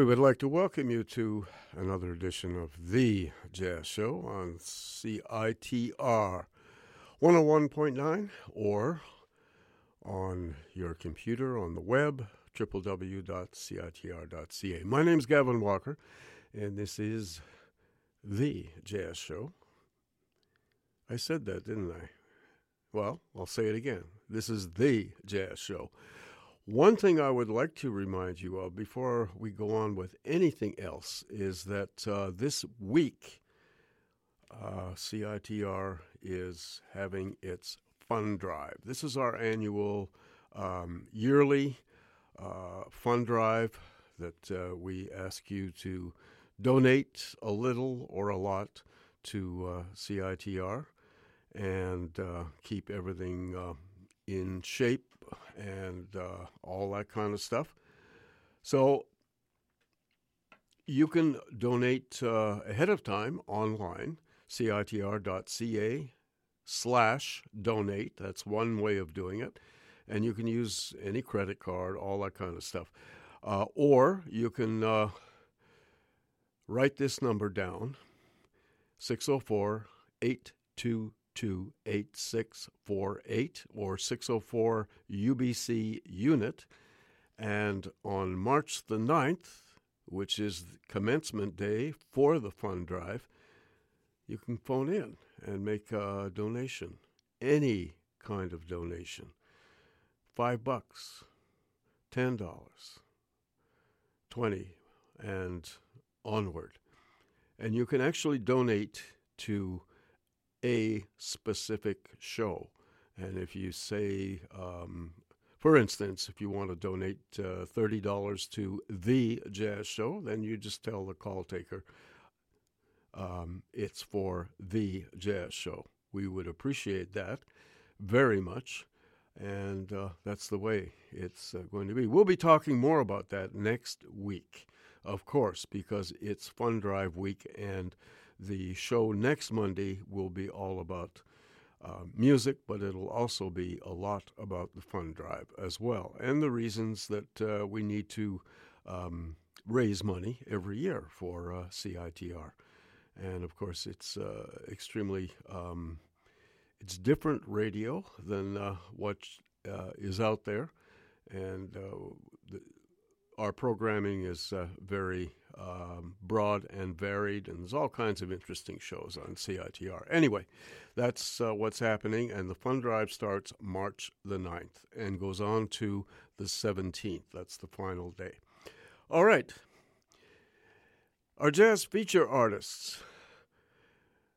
We would like to welcome you to another edition of The Jazz Show on CITR 101.9 or on your computer on the web, www.citr.ca. My name is Gavin Walker, and this is The Jazz Show. I said that, didn't I? Well, I'll say it again. This is The Jazz Show. One thing I would like to remind you of before we go on with anything else is that uh, this week, uh, CITR is having its fund drive. This is our annual um, yearly uh, fund drive that uh, we ask you to donate a little or a lot to uh, CITR and uh, keep everything in shape and uh, all that kind of stuff. So you can donate uh, ahead of time online, citr.ca slash donate. That's one way of doing it. And you can use any credit card, all that kind of stuff. Uh, or you can uh, write this number down 604 822 8648 or 604 UBC unit. And on March the 9th, which is commencement day for the fund drive, you can phone in and make a donation, any kind of donation. Five bucks, ten dollars, twenty, and onward. And you can actually donate to a specific show. And if you say, um, for instance, if you want to donate uh, $30 to the jazz show, then you just tell the call taker um, it's for the jazz show. We would appreciate that very much. And uh, that's the way it's uh, going to be. We'll be talking more about that next week, of course, because it's Fund Drive Week and the show next Monday will be all about uh, music, but it'll also be a lot about the fund drive as well, and the reasons that uh, we need to um, raise money every year for uh, CITR. And of course, it's uh, extremely um, it's different radio than uh, what uh, is out there, and the, our programming is very um, broad and varied, and there's all kinds of interesting shows on CITR. Anyway, that's uh, what's happening, and the fund drive starts March the 9th and goes on to the 17th. That's the final day. All right. Our jazz feature artists.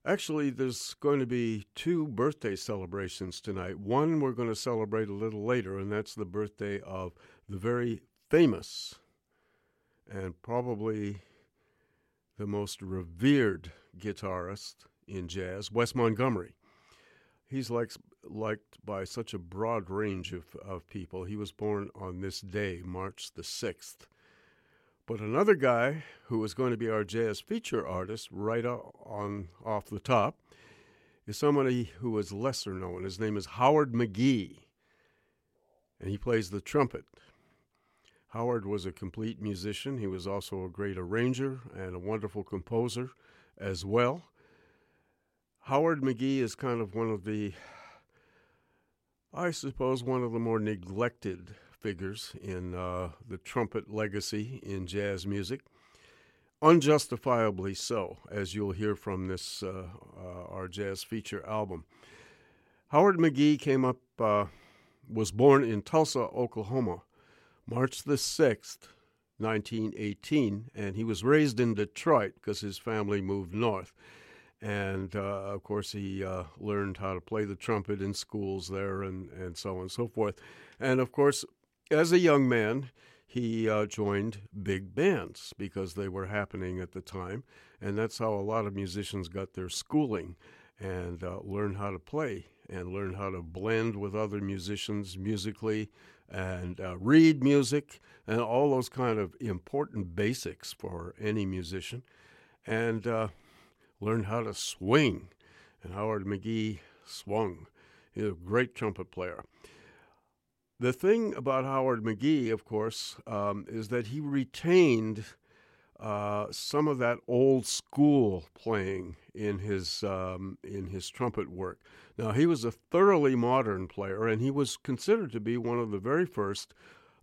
Actually, there's going to be two birthday celebrations tonight. One we're going to celebrate a little later, and that's the birthday of the very famous and probably the most revered guitarist in jazz, Wes Montgomery. He's liked, liked by such a broad range of, of people. He was born on this day, March the 6th. But another guy who is going to be our jazz feature artist right on off the top is somebody who is lesser known. His name is Howard McGhee, and he plays the trumpet. Howard was a complete musician. He was also a great arranger and a wonderful composer as well. Howard McGhee is kind of one of the, I suppose, one of the more neglected figures in uh, the trumpet legacy in jazz music. Unjustifiably so, as you'll hear from this, uh, uh, our jazz feature album. Howard McGhee came up, uh, was born in Tulsa, Oklahoma March the 6th, 1918, and he was raised in Detroit because his family moved north. And uh, of course, he uh, learned how to play the trumpet in schools there and, and so on and so forth. And of course, as a young man, he uh, joined big bands because they were happening at the time. And that's how a lot of musicians got their schooling and uh, learned how to play and learn how to blend with other musicians musically and uh, read music and all those kind of important basics for any musician and uh, learn how to swing. And Howard McGhee swung. He's a great trumpet player. The thing about Howard McGhee, of course, um, is that he retained uh, some of that old school playing in his um, in his trumpet work. Now he was a thoroughly modern player, and he was considered to be one of the very first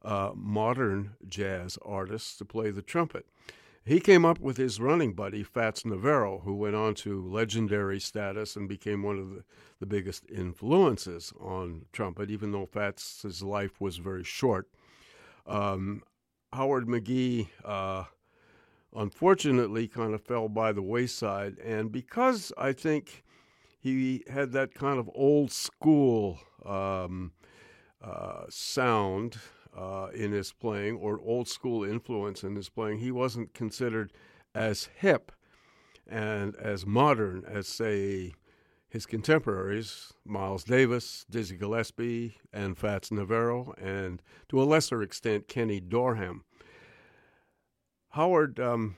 uh, modern jazz artists to play the trumpet. He came up with his running buddy, Fats Navarro, who went on to legendary status and became one of the, the biggest influences on trumpet, even though Fats's life was very short. Um, Howard McGhee uh, unfortunately, kind of fell by the wayside. And because I think he had that kind of old school um, uh, sound, uh, in his playing or old school influence in his playing. He wasn't considered as hip and as modern as, say, his contemporaries, Miles Davis, Dizzy Gillespie, and Fats Navarro, and to a lesser extent, Kenny Dorham. Howard um,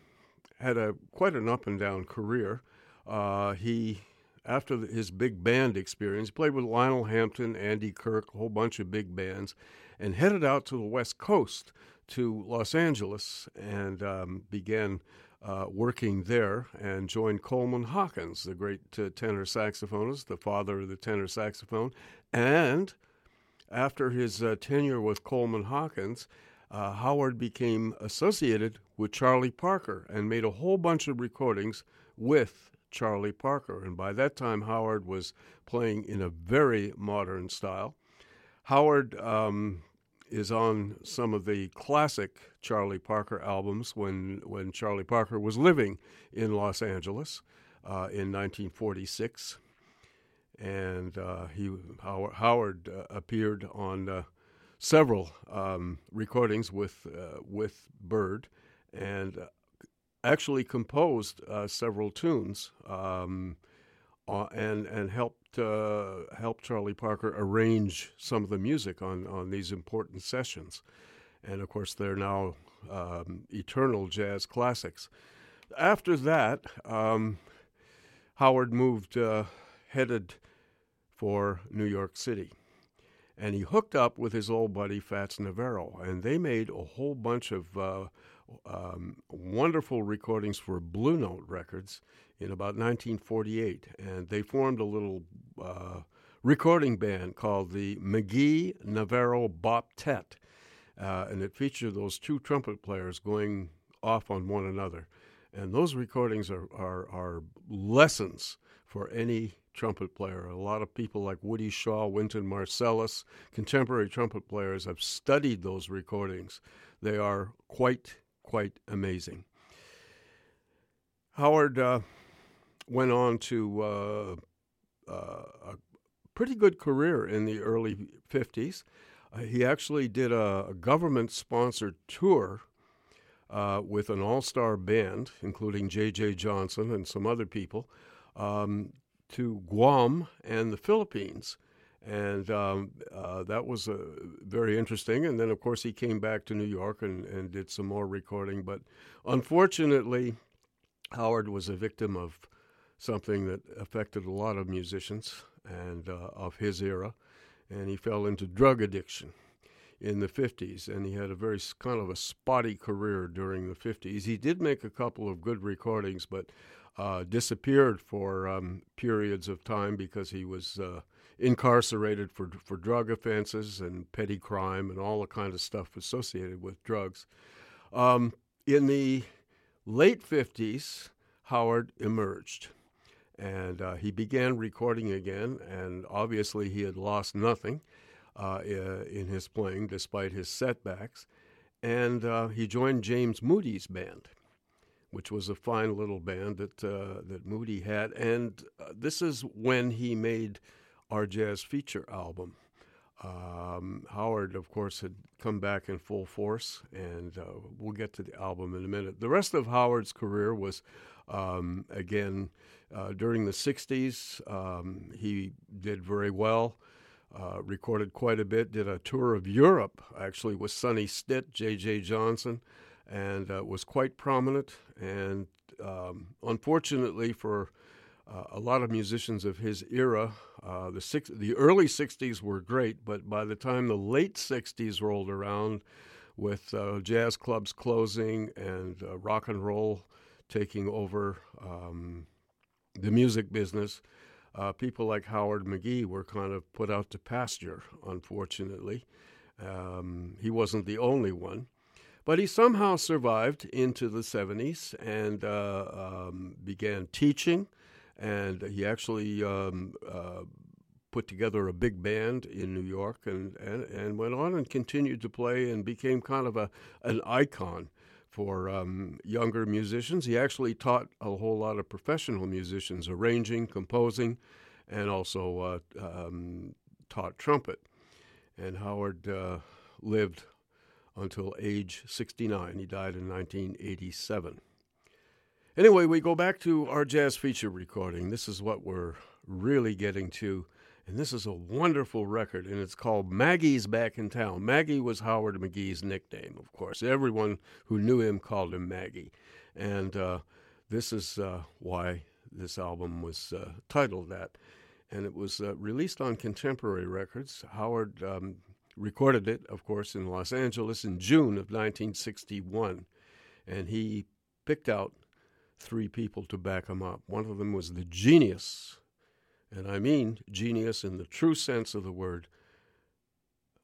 had a quite an up and down career. Uh, he, after his big band experience, played with Lionel Hampton, Andy Kirk, a whole bunch of big bands, and headed out to the West Coast to Los Angeles and um, began uh, working there and joined Coleman Hawkins, the great uh, tenor saxophonist, the father of the tenor saxophone. And after his uh, tenure with Coleman Hawkins, uh, Howard became associated with Charlie Parker and made a whole bunch of recordings with Charlie Parker. And by that time, Howard was playing in a very modern style. Howard um, is on some of the classic Charlie Parker albums when when Charlie Parker was living in Los Angeles uh, in 1946, and uh, he Howard uh, appeared on uh, several um, recordings with uh, with Bird, and uh, actually composed several tunes. Um, and and helped uh, helped Charlie Parker arrange some of the music on, on these important sessions. And of course, they're now um, eternal jazz classics. After that, um, Howard moved, uh, headed for New York City. And he hooked up with his old buddy Fats Navarro, and they made a whole bunch of uh, um, wonderful recordings for Blue Note Records in about 1948, and they formed a little uh, recording band called the McGhee Navarro Boptet, uh, and it featured those two trumpet players going off on one another. And those recordings are, are, are lessons for any trumpet player. A lot of people like Woody Shaw, Wynton Marsalis, contemporary trumpet players have studied those recordings. They are quite, quite amazing. Howard uh, went on to uh, uh, a pretty good career in the early 50s. Uh, he actually did a, a government sponsored tour uh, with an all star band, including J.J. Johnson and some other people, um, to Guam and the Philippines. And um, uh, that was uh, very interesting. And then, of course, he came back to New York and, and did some more recording. But unfortunately, Howard was a victim of something that affected a lot of musicians and uh, of his era, and he fell into drug addiction in the 50s, and he had a very kind of a spotty career during the 50s. He did make a couple of good recordings, but uh, disappeared for um, periods of time because he was uh, incarcerated for for drug offenses and petty crime and all the kind of stuff associated with drugs. Um, in the late 50s, Howard emerged and uh, he began recording again. And obviously, he had lost nothing uh, in his playing despite his setbacks. And uh, he joined James Moody's band, which was a fine little band that uh, that Moody had. And uh, this is when he made our jazz feature album. Um, Howard, of course, had come back in full force, and uh, we'll get to the album in a minute. The rest of Howard's career was, um, again, uh, during the 60s. Um, he did very well, uh, recorded quite a bit, did a tour of Europe, actually, with Sonny Stitt, J.J. Johnson, and uh, was quite prominent. And um, unfortunately for uh, a lot of musicians of his era. Uh, the six, the early '60s were great, but by the time the late '60s rolled around, with uh, jazz clubs closing and uh, rock and roll taking over um, the music business, uh, people like Howard McGhee were kind of put out to pasture, unfortunately. Um, he wasn't the only one. But he somehow survived into the 70s and uh, um, began teaching. And he actually um, uh, put together a big band in New York and, and, and went on and continued to play and became kind of a, an icon for um, younger musicians. He actually taught a whole lot of professional musicians arranging, composing, and also uh, um, taught trumpet. And Howard uh, lived until age 69. He died in 1987. Anyway, we go back to our jazz feature recording. This is what we're really getting to. And this is a wonderful record, and it's called Maggie's Back in Town. Maggie was Howard McGhee's nickname, of course. Everyone who knew him called him Maggie. And uh, this is uh, why this album was uh, titled that. And it was uh, released on Contemporary Records. Howard um, recorded it, of course, in Los Angeles in June of 1961. And he picked out three people to back him up. One of them was the genius, and I mean genius in the true sense of the word,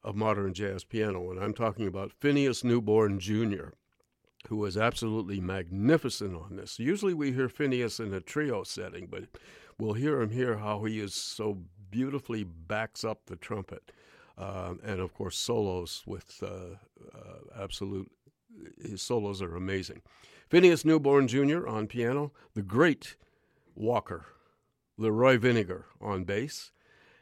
of modern jazz piano. And I'm talking about Phineas Newborn Jr., who was absolutely magnificent on this. Usually we hear Phineas in a trio setting, but we'll hear him here how he is so beautifully backs up the trumpet um, and of course solos with uh, uh, absolute. His solos are amazing. Phineas Newborn Jr. on piano, the great Walker, Leroy Vinnegar on bass,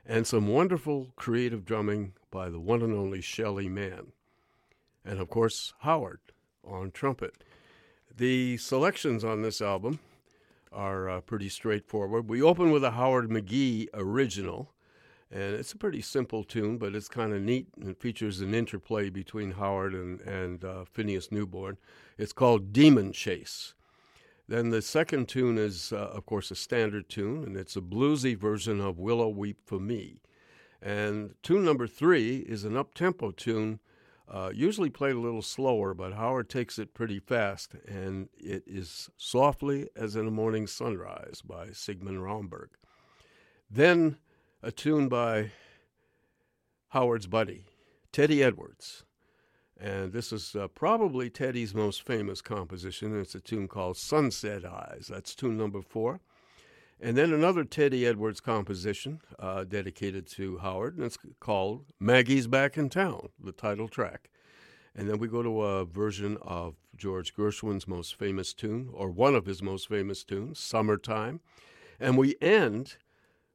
and some wonderful creative drumming by the one and only Shelly Manne. and of course Howard on trumpet. The selections on this album are uh, pretty straightforward. We open with a Howard McGhee original and it's a pretty simple tune, but it's kind of neat and it features an interplay between Howard and, and uh, Phineas Newborn. It's called Demon Chase. Then the second tune is, uh, of course, a standard tune, and it's a bluesy version of Willow Weep for Me. And tune number three is an up tempo tune, uh, usually played a little slower, but Howard takes it pretty fast, and it is Softly as in a Morning Sunrise by Sigmund Romberg. Then a tune by Howard's buddy, Teddy Edwards. And this is uh, probably Teddy's most famous composition. It's a tune called Sunset Eyes. That's tune number four. And then another Teddy Edwards composition uh, dedicated to Howard, and it's called Maggie's Back in Town, the title track. And then we go to a version of George Gershwin's most famous tune, or one of his most famous tunes, Summertime. And we end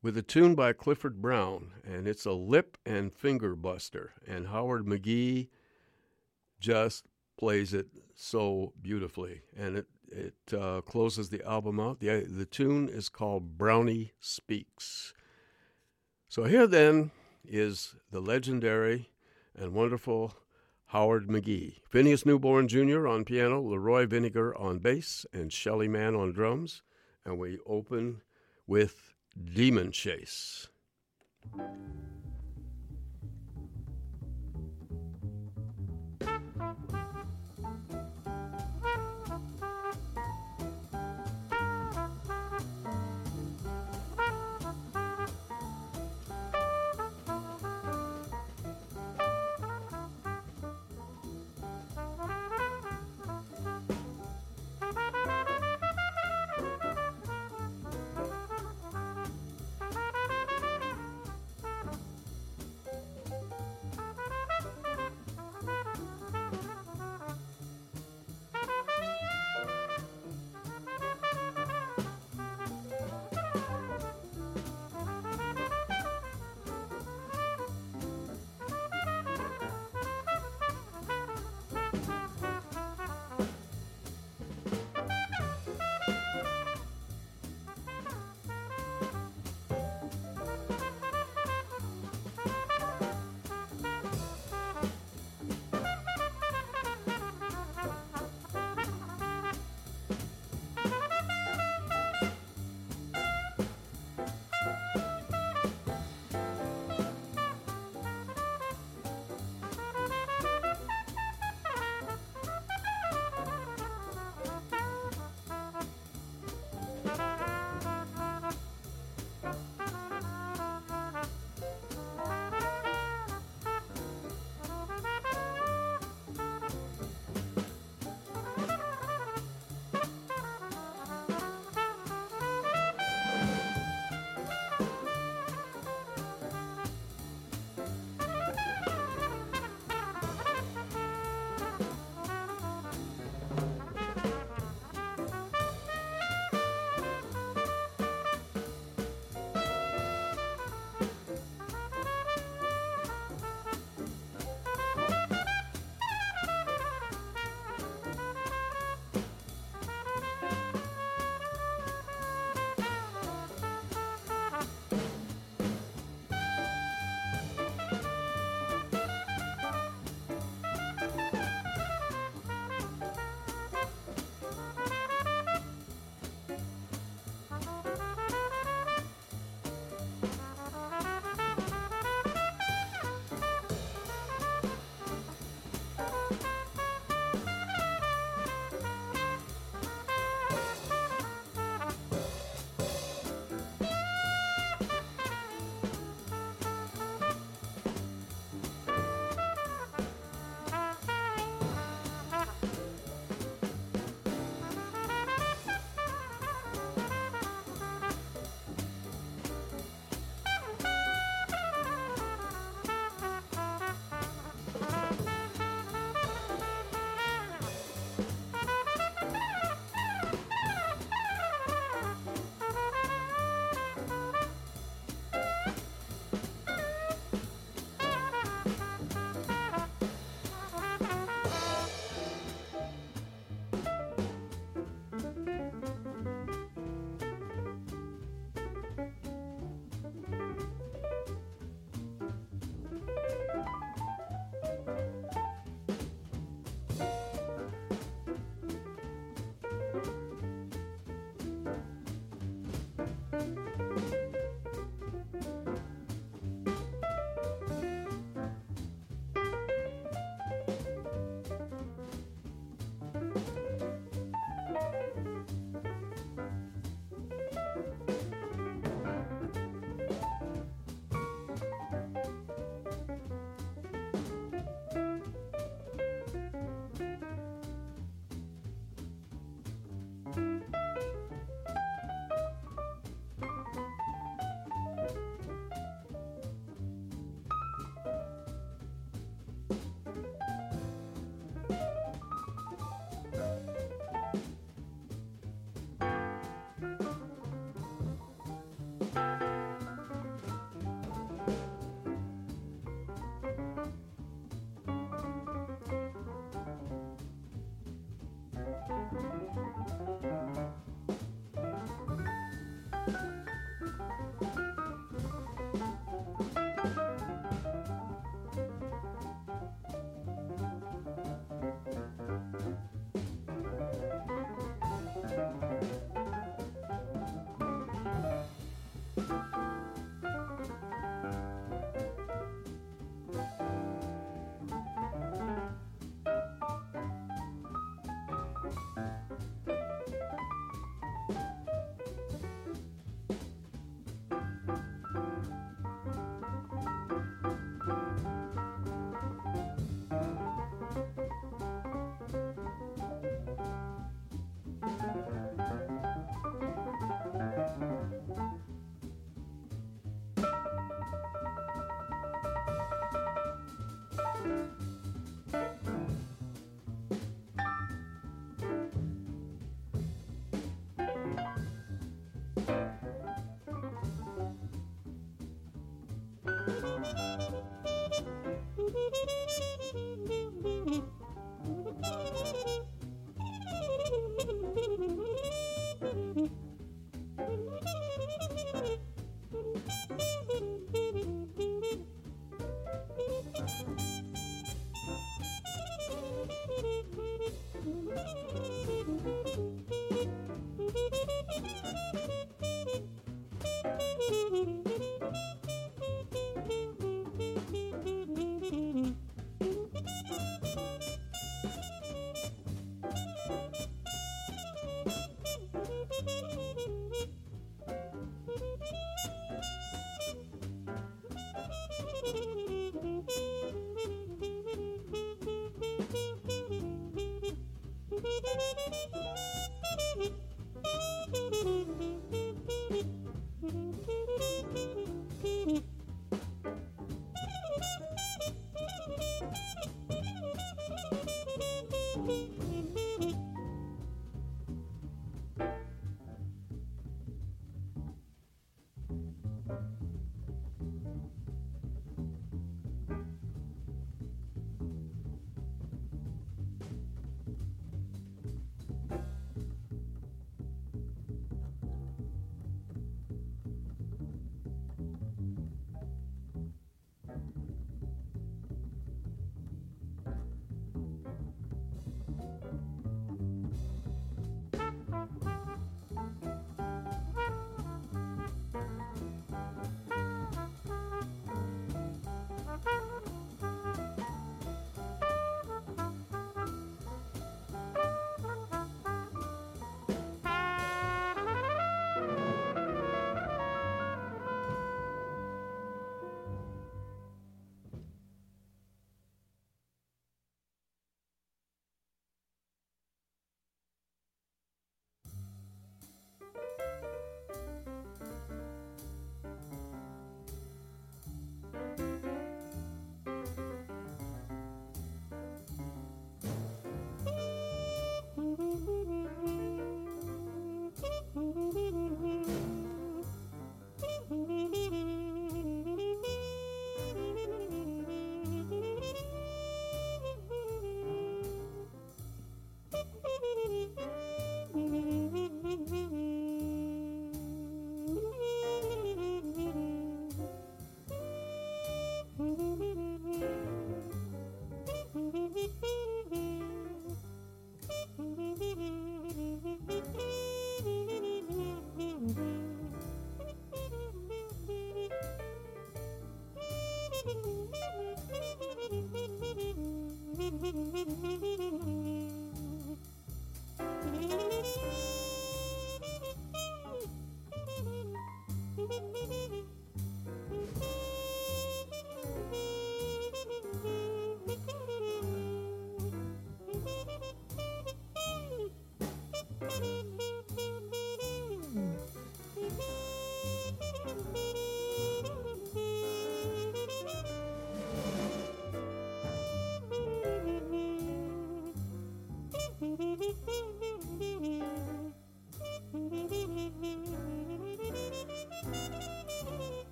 with a tune by Clifford Brown, and it's a lip and finger buster. And Howard McGhee just plays it so beautifully, and it it uh, closes the album out. the The tune is called Brownie Speaks. So here then is the legendary and wonderful Howard McGhee, Phineas Newborn Jr. on piano, Leroy Vinnegar on bass, and Shelly Manne on drums, and we open with Demon Chase.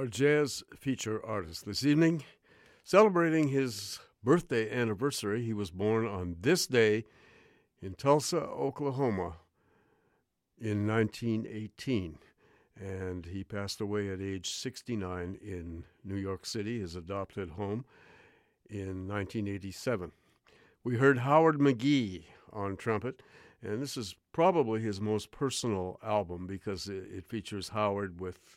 Our jazz feature artist this evening, celebrating his birthday anniversary. He was born on this day in Tulsa, Oklahoma in 1918, and he passed away at age 69 in New York City, his adopted home, in 1987. We heard Howard McGhee on trumpet, and this is probably his most personal album because it, it features Howard with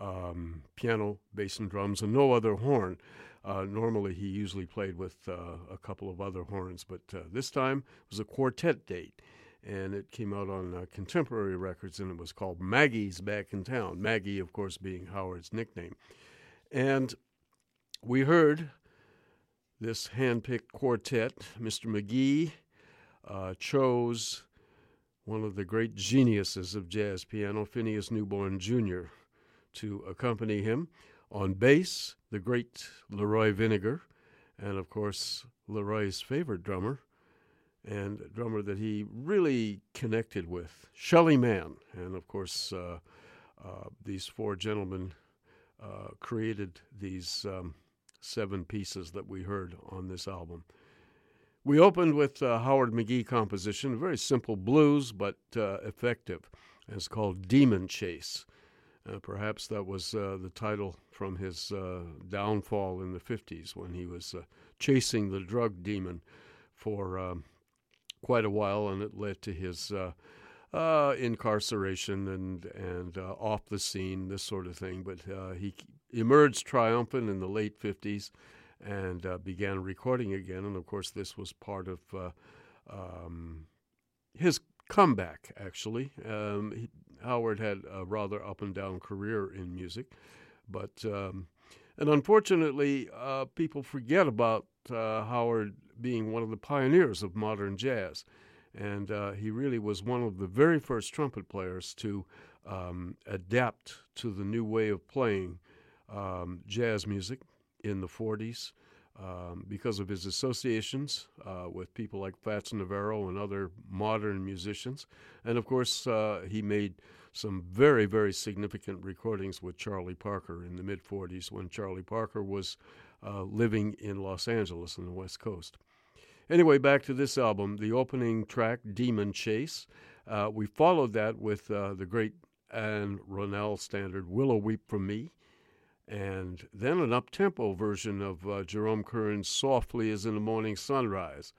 um, piano, bass, and drums, and no other horn. Uh, normally, he usually played with uh, a couple of other horns, but uh, this time it was a quartet date, and it came out on uh, Contemporary Records, and it was called Maggie's Back in Town. Maggie, of course, being Howard's nickname. And we heard this hand-picked quartet. Mr. McGhee uh, chose one of the great geniuses of jazz piano, Phineas Newborn Jr., to accompany him. On bass, the great Leroy Vinnegar, and of course, Leroy's favorite drummer, and a drummer that he really connected with, Shelly Manne. And of course, uh, uh, these four gentlemen uh, created these um, seven pieces that we heard on this album. We opened with a Howard McGhee composition, very simple blues, but uh, effective. It's called Demon Chase. Uh, perhaps that was uh, the title from his uh, downfall in the 50s when he was uh, chasing the drug demon for um, quite a while, and it led to his uh, uh, incarceration and, and off the scene, this sort of thing. But he emerged triumphant in the late 50s and began recording again. And of course, this was part of um, his comeback, actually. Um, Howard had a rather up and down career in music, but um, and unfortunately, uh, people forget about uh, Howard being one of the pioneers of modern jazz, and uh, he really was one of the very first trumpet players to um, adapt to the new way of playing um, jazz music in the 40s um, because of his associations uh, with people like Fats Navarro and other modern musicians. And of course, uh, he made some very, very significant recordings with Charlie Parker in the mid 40s when Charlie Parker was uh, living in Los Angeles on the West Coast. Anyway, back to this album, the opening track, Demon Chase. Uh, we followed that with uh, the great Ann Ronell standard, Willow Weep for Me and then an up tempo version of uh, Jerome Kern's Softly as in the Morning Sunrise.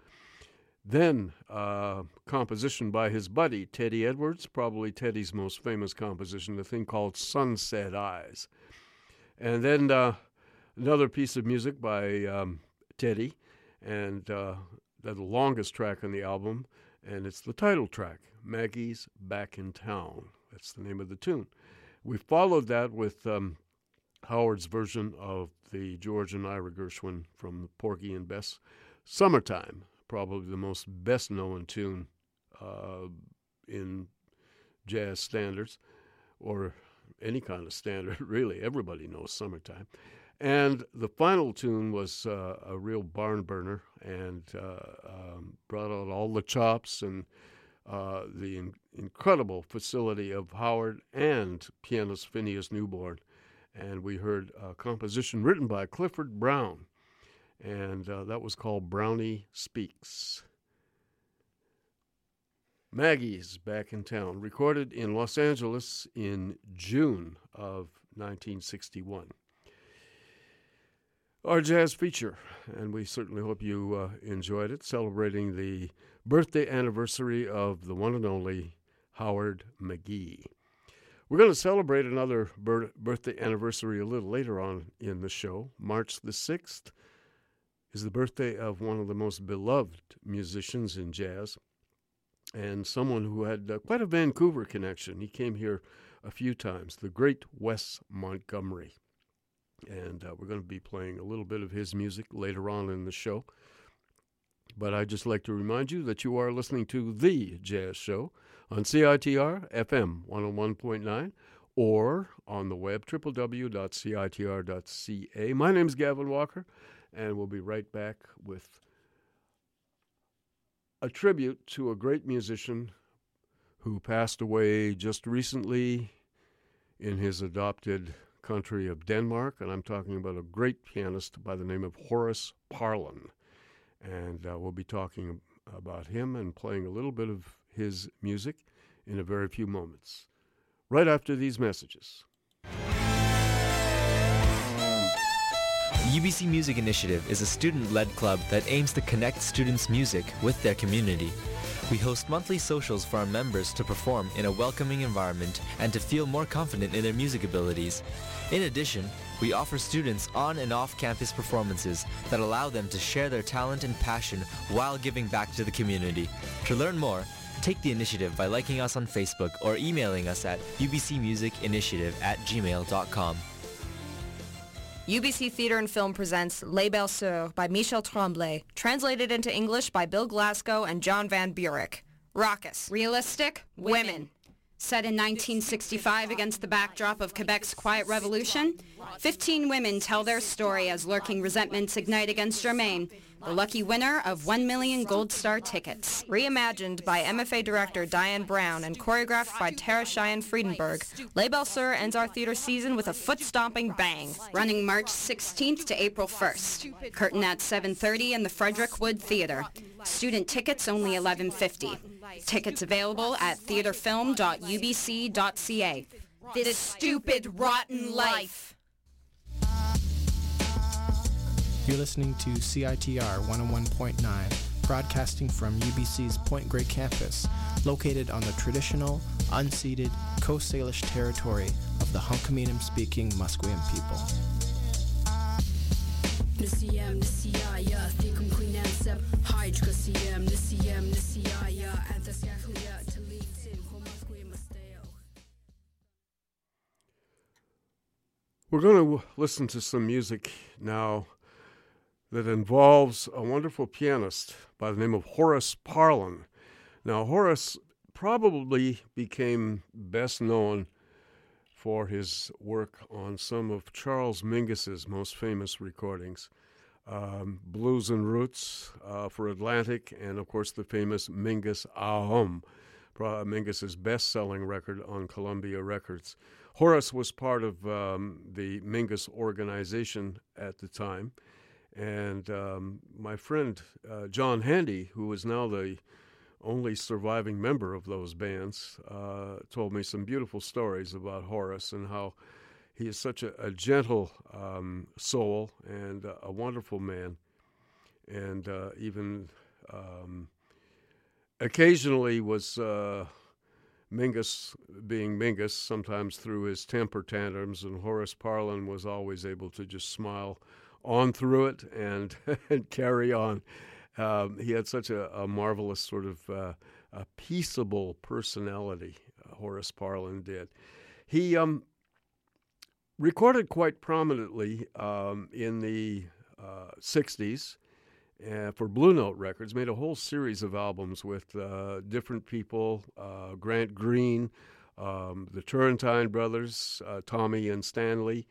Then, uh, composition by his buddy Teddy Edwards, probably Teddy's most famous composition, the thing called Sunset Eyes. And then uh, another piece of music by um, Teddy, and uh, the longest track on the album, and it's the title track, Maggie's Back in Town. That's the name of the tune. We followed that with um, Howard's version of the George and Ira Gershwin from Porgy and Bess, Summertime, probably the most best known tune uh, in jazz standards or any kind of standard, really. Everybody knows Summertime. And the final tune was uh, a real barn burner and uh, um, brought out all the chops and uh, the in- incredible facility of Howard and pianist Phineas Newborn and we heard a composition written by Clifford Brown, and uh, that was called Brownie Speaks. Maggie's back in town, recorded in Los Angeles in June of 1961. Our jazz feature, and we certainly hope you uh, enjoyed it, celebrating the birthday anniversary of the one and only Howard McGhee. We're going to celebrate another birthday anniversary a little later on in the show. March the 6th is the birthday of one of the most beloved musicians in jazz and someone who had uh, quite a Vancouver connection. He came here a few times, the great Wes Montgomery. And uh, we're going to be playing a little bit of his music later on in the show. But I'd just like to remind you that you are listening to The Jazz Show on CITR FM 101.9 or on the web www.citr.ca. My name is Gavin Walker, and we'll be right back with a tribute to a great musician who passed away just recently in his adopted country of Denmark, and I'm talking about a great pianist by the name of Horace Parlan. And uh, we'll be talking about him and playing a little bit of his music in a very few moments. Right after these messages. UBC Music Initiative is a student-led club that aims to connect students' music with their community. We host monthly socials for our members to perform in a welcoming environment and to feel more confident in their music abilities. In addition, we offer students on and off campus performances that allow them to share their talent and passion while giving back to the community. To learn more, take the initiative by liking us on Facebook or emailing us at ubcmusicinitiative at gmail.com. UBC Theatre and Film presents Les Belles Sœurs by Michel Tremblay, translated into English by Bill Glassco and John Van Burek. Raucous. Realistic. Women. Set in 1965 against the backdrop of Quebec's quiet revolution, 15 women tell their story as lurking resentments ignite against Germain, the lucky winner of 1 million Gold Star tickets. Reimagined by MFA director Diane Brown and choreographed by Tara Cheyenne Friedenberg, Les Belles Sœurs ends our theater season with a foot-stomping bang. Running March 16th to April 1st. Curtain at 7.30 in the Frederick Wood Theater. Student tickets only $11.50. Tickets available at theaterfilm.ubc.ca. This stupid, rotten life. You're listening to CITR 101.9, broadcasting from UBC's Point Grey campus, located on the traditional, unceded Coast Salish territory of the Hunkaminam-speaking Musqueam people. We're going to listen to some music now that involves a wonderful pianist by the name of Horace Parlan. Now, Horace probably became best known for his work on some of Charles Mingus's most famous recordings. Um, Blues and Roots uh, for Atlantic, and of course the famous Mingus Ahom, Mingus's best-selling record on Columbia Records. Horace was part of um, the Mingus organization at the time, and um, my friend uh, John Handy, who is now the only surviving member of those bands, uh, told me some beautiful stories about Horace and how he is such a, a gentle um, soul and a wonderful man. And uh, even um, occasionally was uh, Mingus being Mingus, sometimes through his temper tantrums, and Horace Parlan was always able to just smile on through it and, and carry on. Um, he had such a, a marvelous sort of uh, a peaceable personality. Uh, Horace Parlan did. He um, recorded quite prominently um, in the uh, '60s uh, for Blue Note Records. Made a whole series of albums with uh, different people: uh, Grant Green, um, the Turrentine brothers, Tommy and Stanley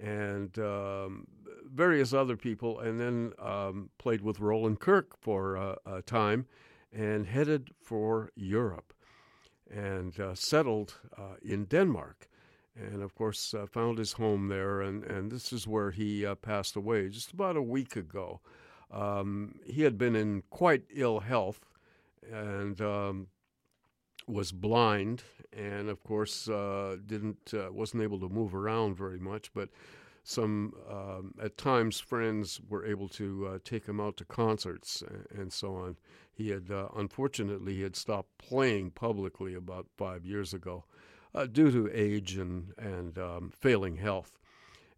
and um, various other people, and then um, played with Roland Kirk for uh, a time and headed for Europe and uh, settled uh, in Denmark. And of course, uh, found his home there, and, and this is where he uh, passed away just about a week ago. Um, he had been in quite ill health and um, was blind, and of course uh, didn't uh, wasn't able to move around very much. But some um, at times friends were able to uh, take him out to concerts and, and so on. He had uh, unfortunately he had stopped playing publicly about five years ago uh, due to age and and um, failing health.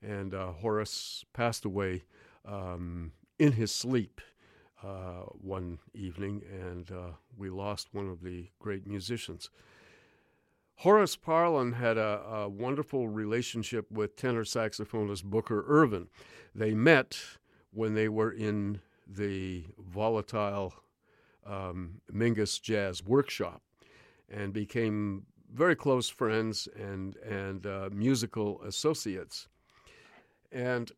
And uh, Horace passed away um, in his sleep uh, one evening, and uh, we lost one of the great musicians. Horace Parlan had a, a, wonderful relationship with tenor saxophonist Booker Ervin. They met when they were in the volatile um, Mingus Jazz Workshop and became very close friends and, and uh, musical associates. And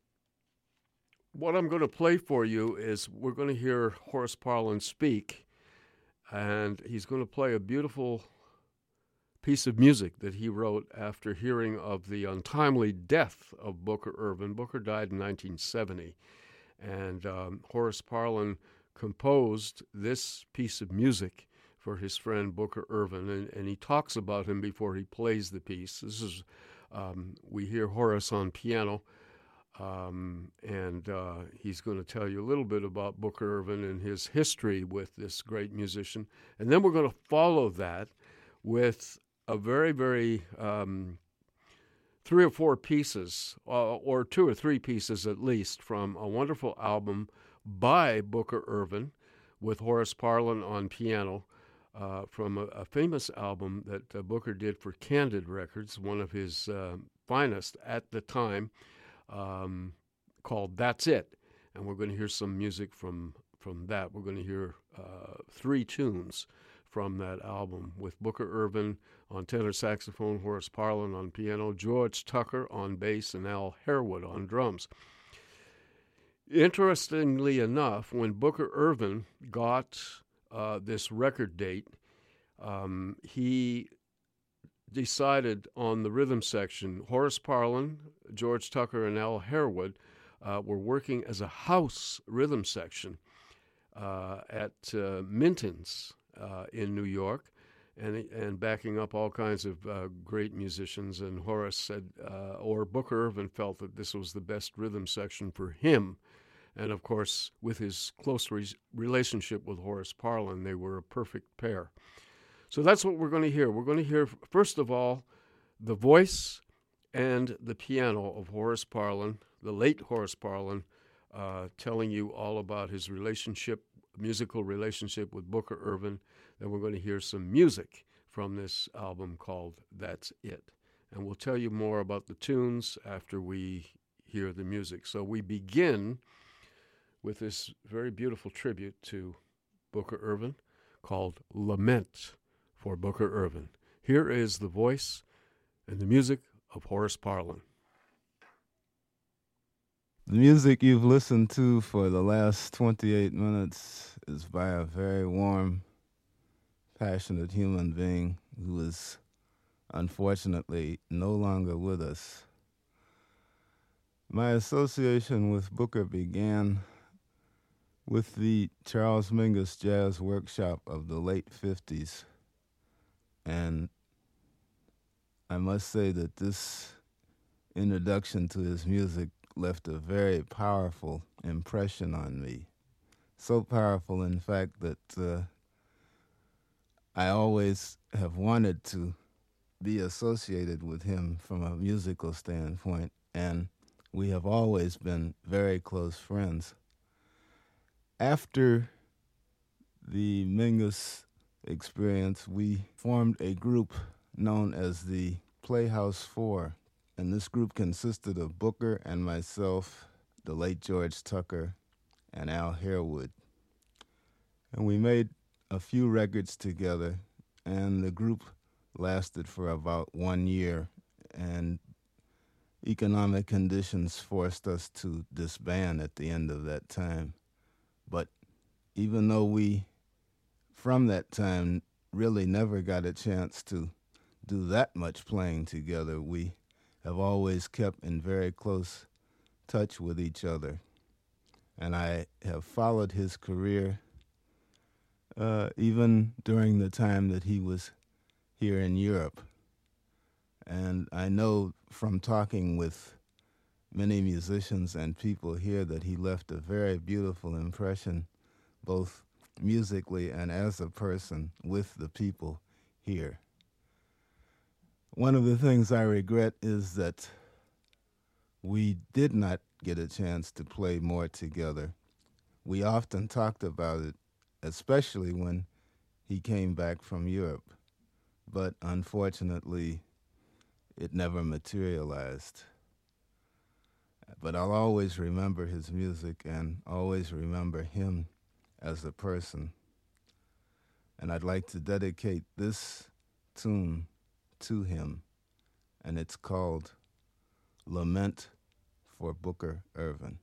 what I'm going to play for you is we're going to hear Horace Parlan speak, and he's going to play a beautiful piece of music that he wrote after hearing of the untimely death of Booker Ervin. Booker died in 1970, and um, Horace Parlan composed this piece of music for his friend Booker Ervin, and, and he talks about him before he plays the piece. This is um, we hear Horace on piano. Um, and uh, he's going to tell you a little bit about Booker Ervin and his history with this great musician. And then we're going to follow that with a very, very um, three or four pieces, uh, or two or three pieces at least, from a wonderful album by Booker Ervin with Horace Parlan on piano. Uh, from a, a, famous album that uh, Booker did for Candid Records, one of his uh, finest at the time um, called "That's It," and we're going to hear some music from from that. We're going to hear uh, three tunes from that album with Booker Ervin on tenor saxophone, Horace Parlan on piano, George Tucker on bass, and Al Harewood on drums. Interestingly enough, when Booker Ervin got uh, this record date, um, he decided on the rhythm section. Horace Parlan, George Tucker, and Al Harewood uh, were working as a house rhythm section uh, at uh, Minton's uh, in New York. And, and backing up all kinds of uh, great musicians. And Horace said, or Booker Ervin felt that this was the best rhythm section for him. And of course, with his close re- relationship with Horace Parlan, they were a perfect pair. So that's what we're going to hear. We're going to hear, first of all, the voice and the piano of Horace Parlan, the late Horace Parlan, uh, telling you all about his relationship, musical relationship with Booker Ervin. Then we're going to hear some music from this album called That's It. And we'll tell you more about the tunes after we hear the music. So we begin with this very beautiful tribute to Booker Ervin called Lament for Booker Ervin. Here is the voice and the music of Horace Parlan. The music you've listened to for the last 28 minutes is by a very warm, passionate human being who is unfortunately no longer with us. My association with Booker began with the Charles Mingus Jazz Workshop of the late 50s. And I must say that this introduction to his music left a very powerful impression on me. So powerful, in fact, that uh, I always have wanted to be associated with him from a musical standpoint, and we have always been very close friends. After the Mingus experience, we formed a group known as the Playhouse Four. And this group consisted of Booker and myself, the late George Tucker, and Al Harewood. And we made a few records together, and the group lasted for about one year. And economic conditions forced us to disband at the end of that time. Even though we from that time really never got a chance to do that much playing together. We have always kept in very close touch with each other. And I have followed his career uh, even during the time that he was here in Europe. And I know from talking with many musicians and people here that he left a very beautiful impression, both musically and as a person with the people here. One of the things I regret is that we did not get a chance to play more together. We often talked about it, especially when he came back from Europe, but unfortunately, it never materialized. But I'll always remember his music and always remember him as a person. And I'd like to dedicate this tune to him, and it's called Lament for Booker Ervin.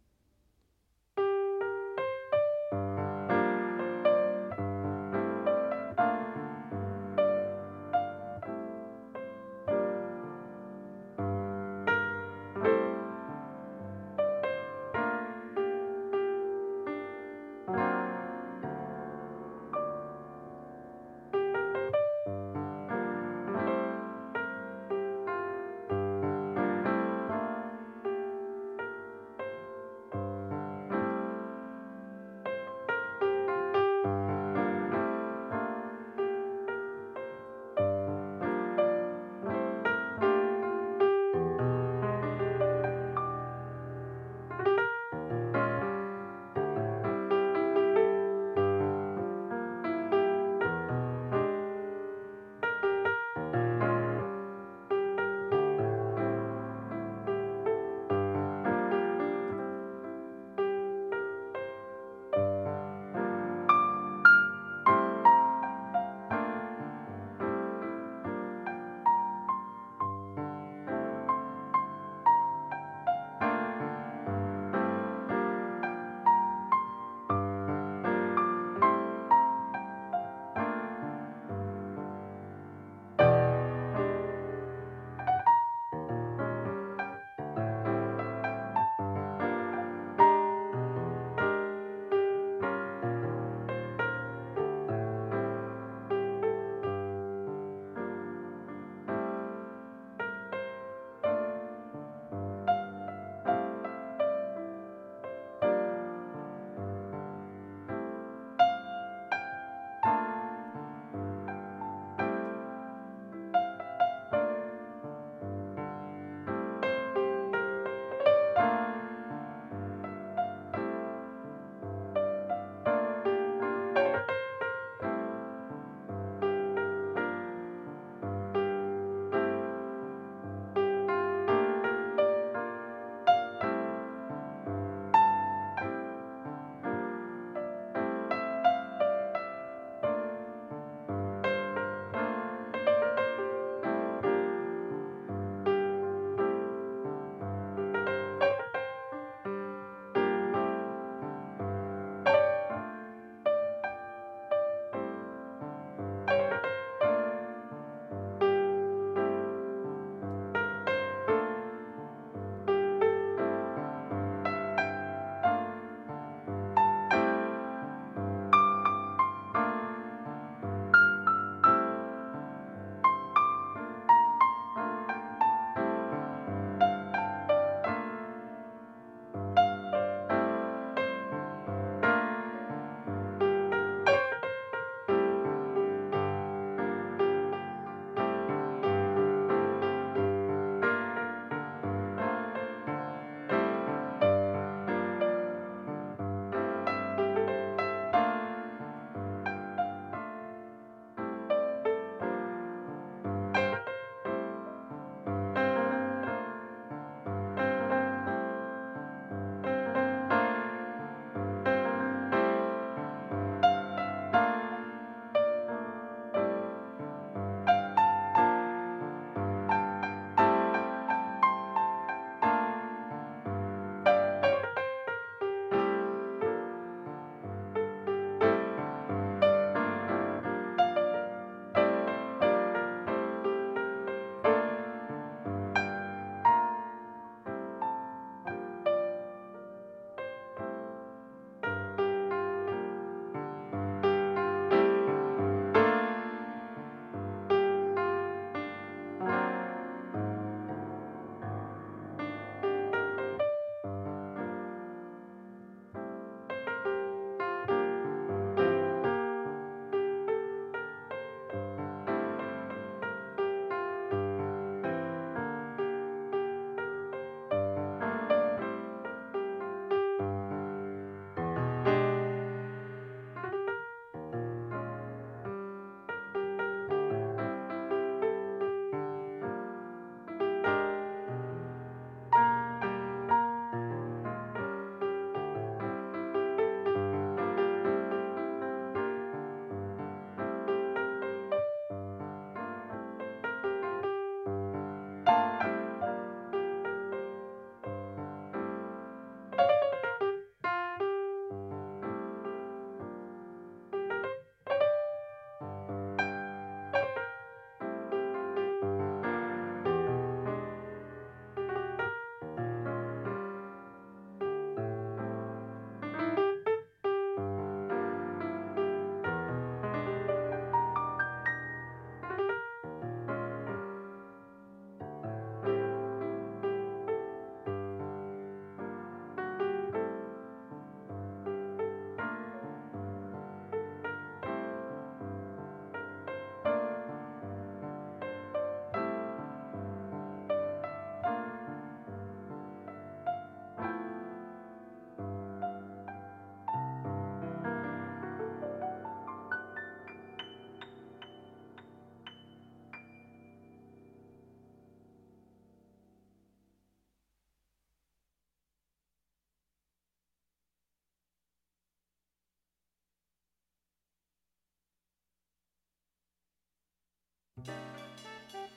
Thank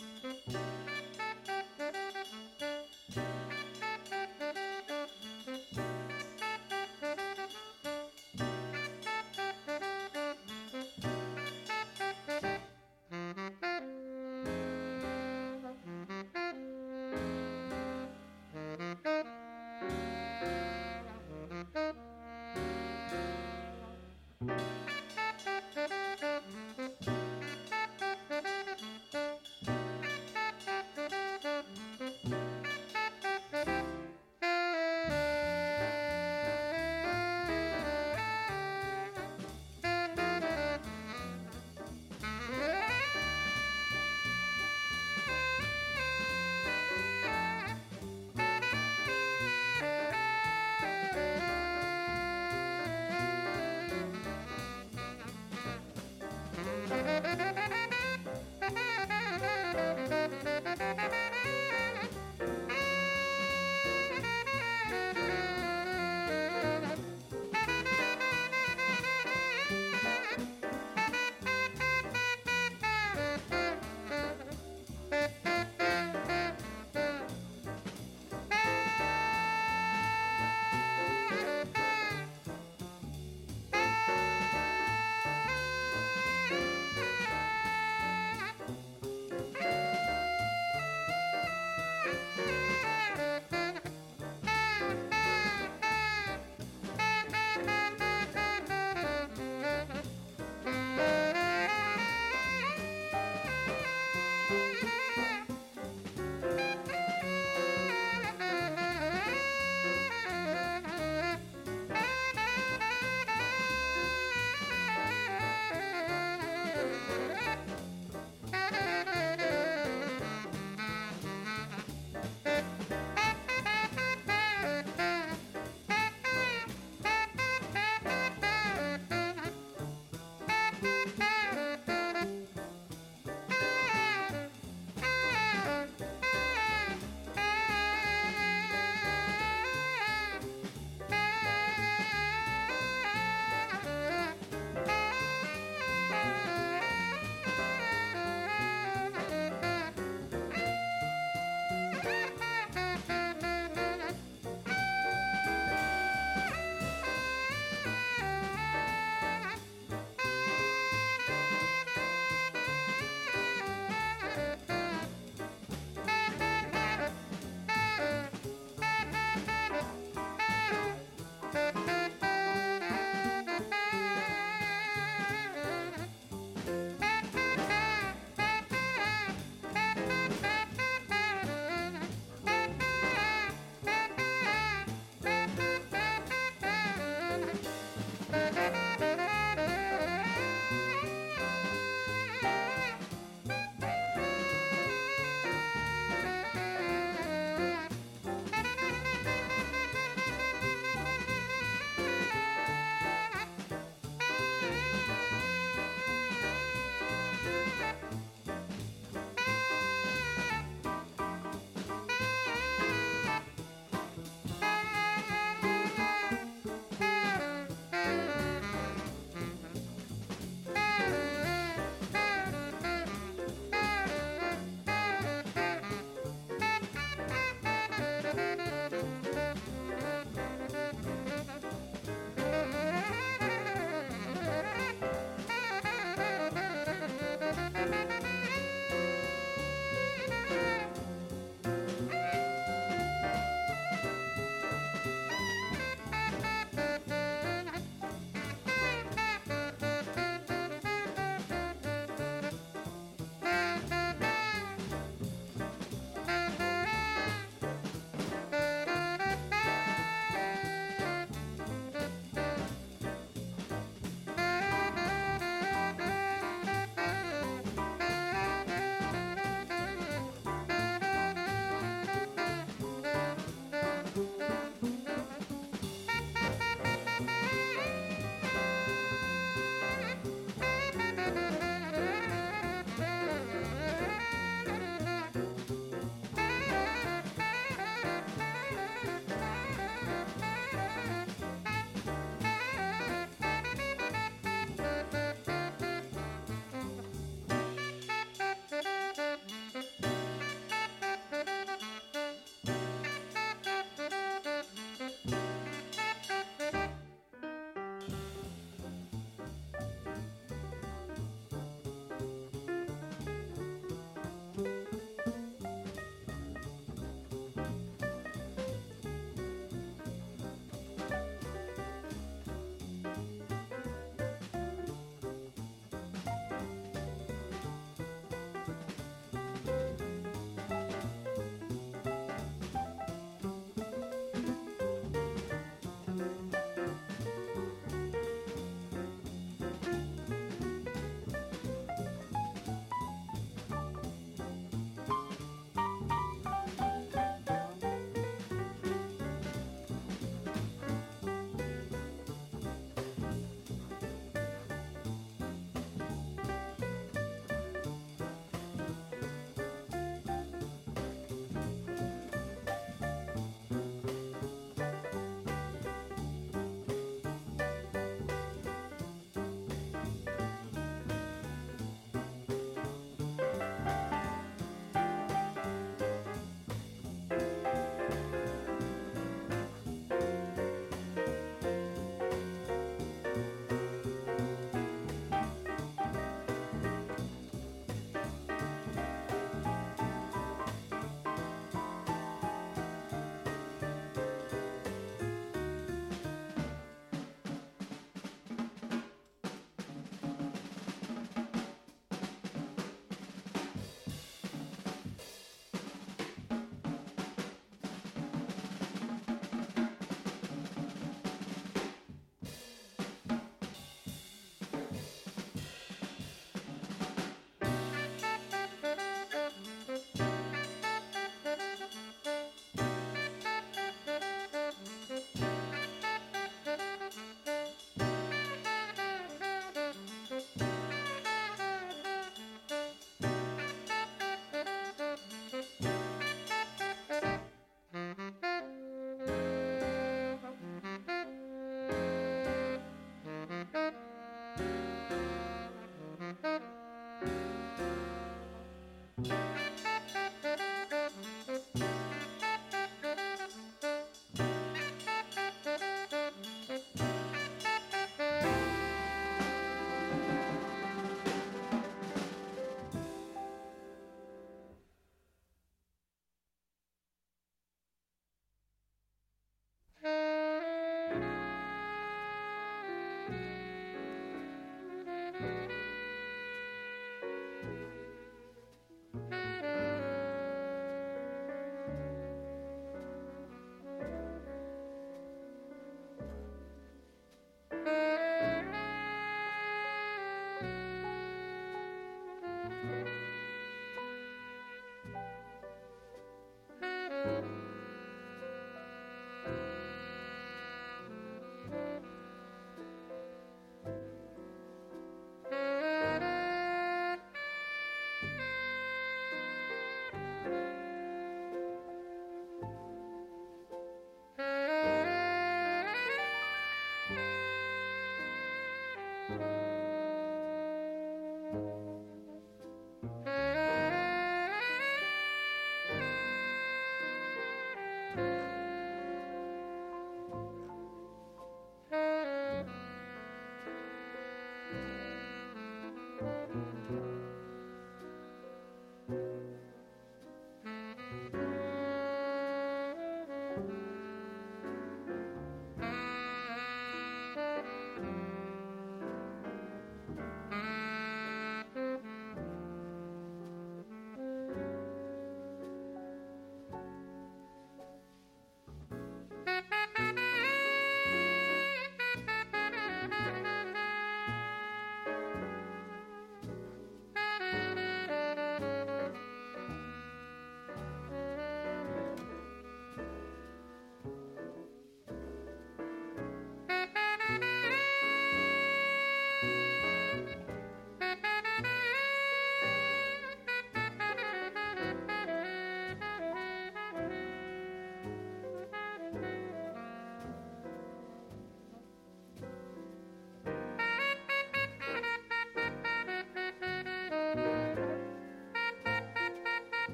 you.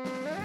Mm-hmm.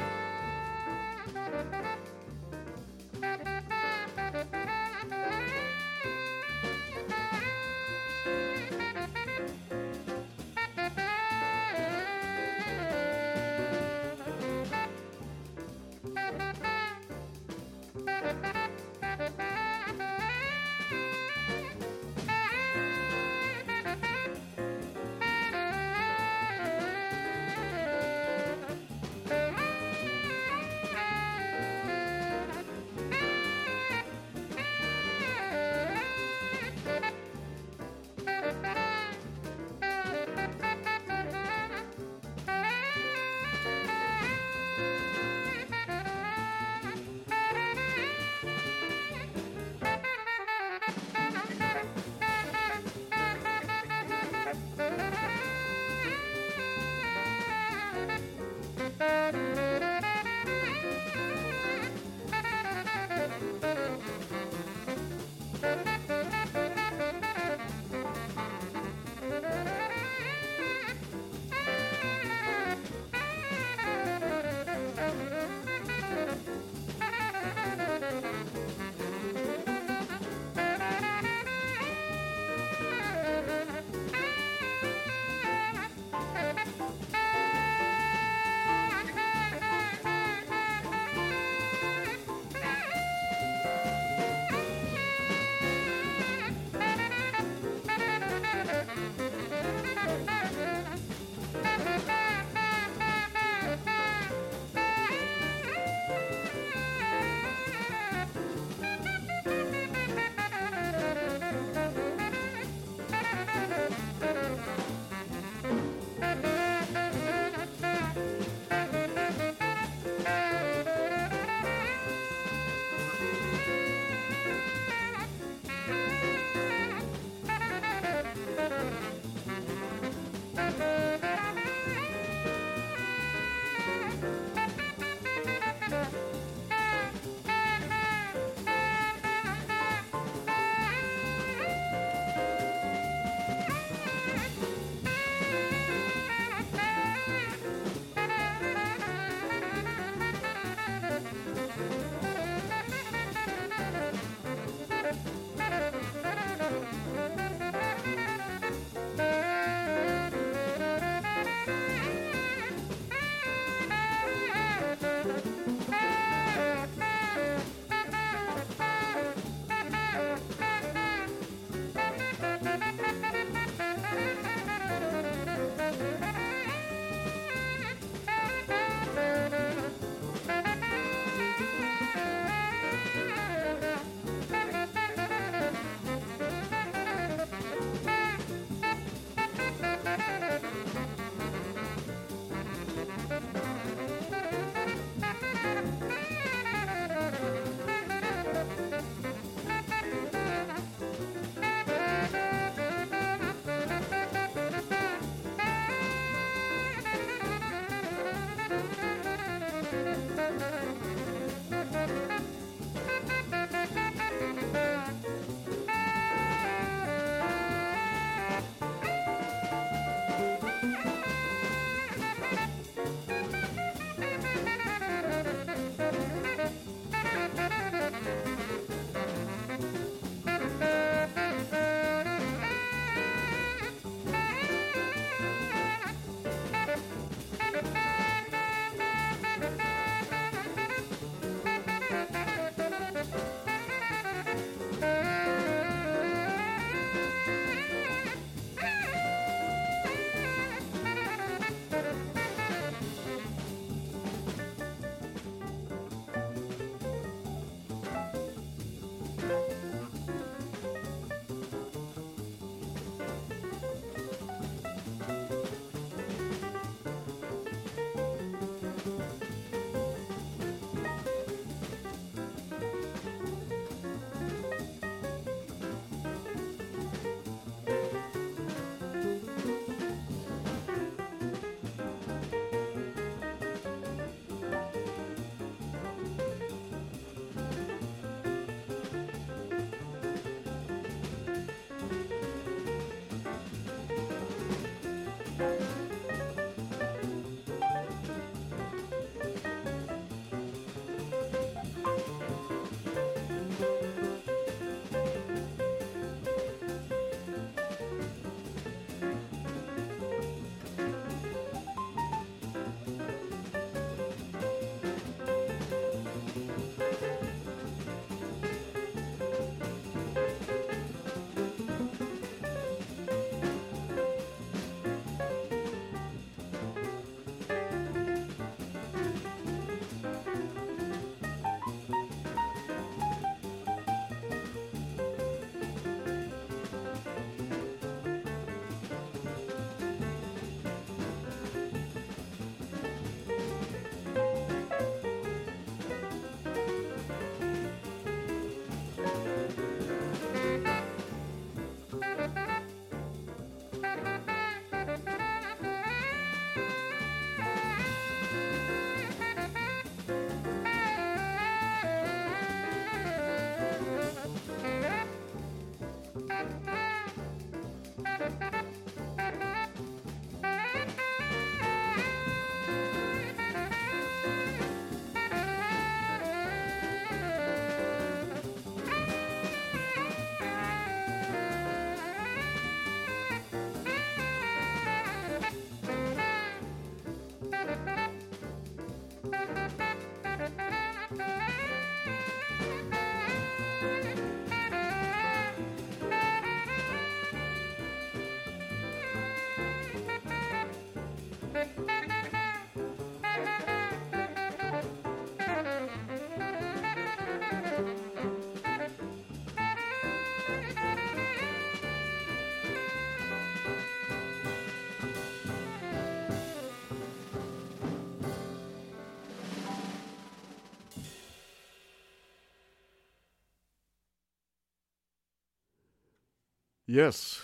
Yes,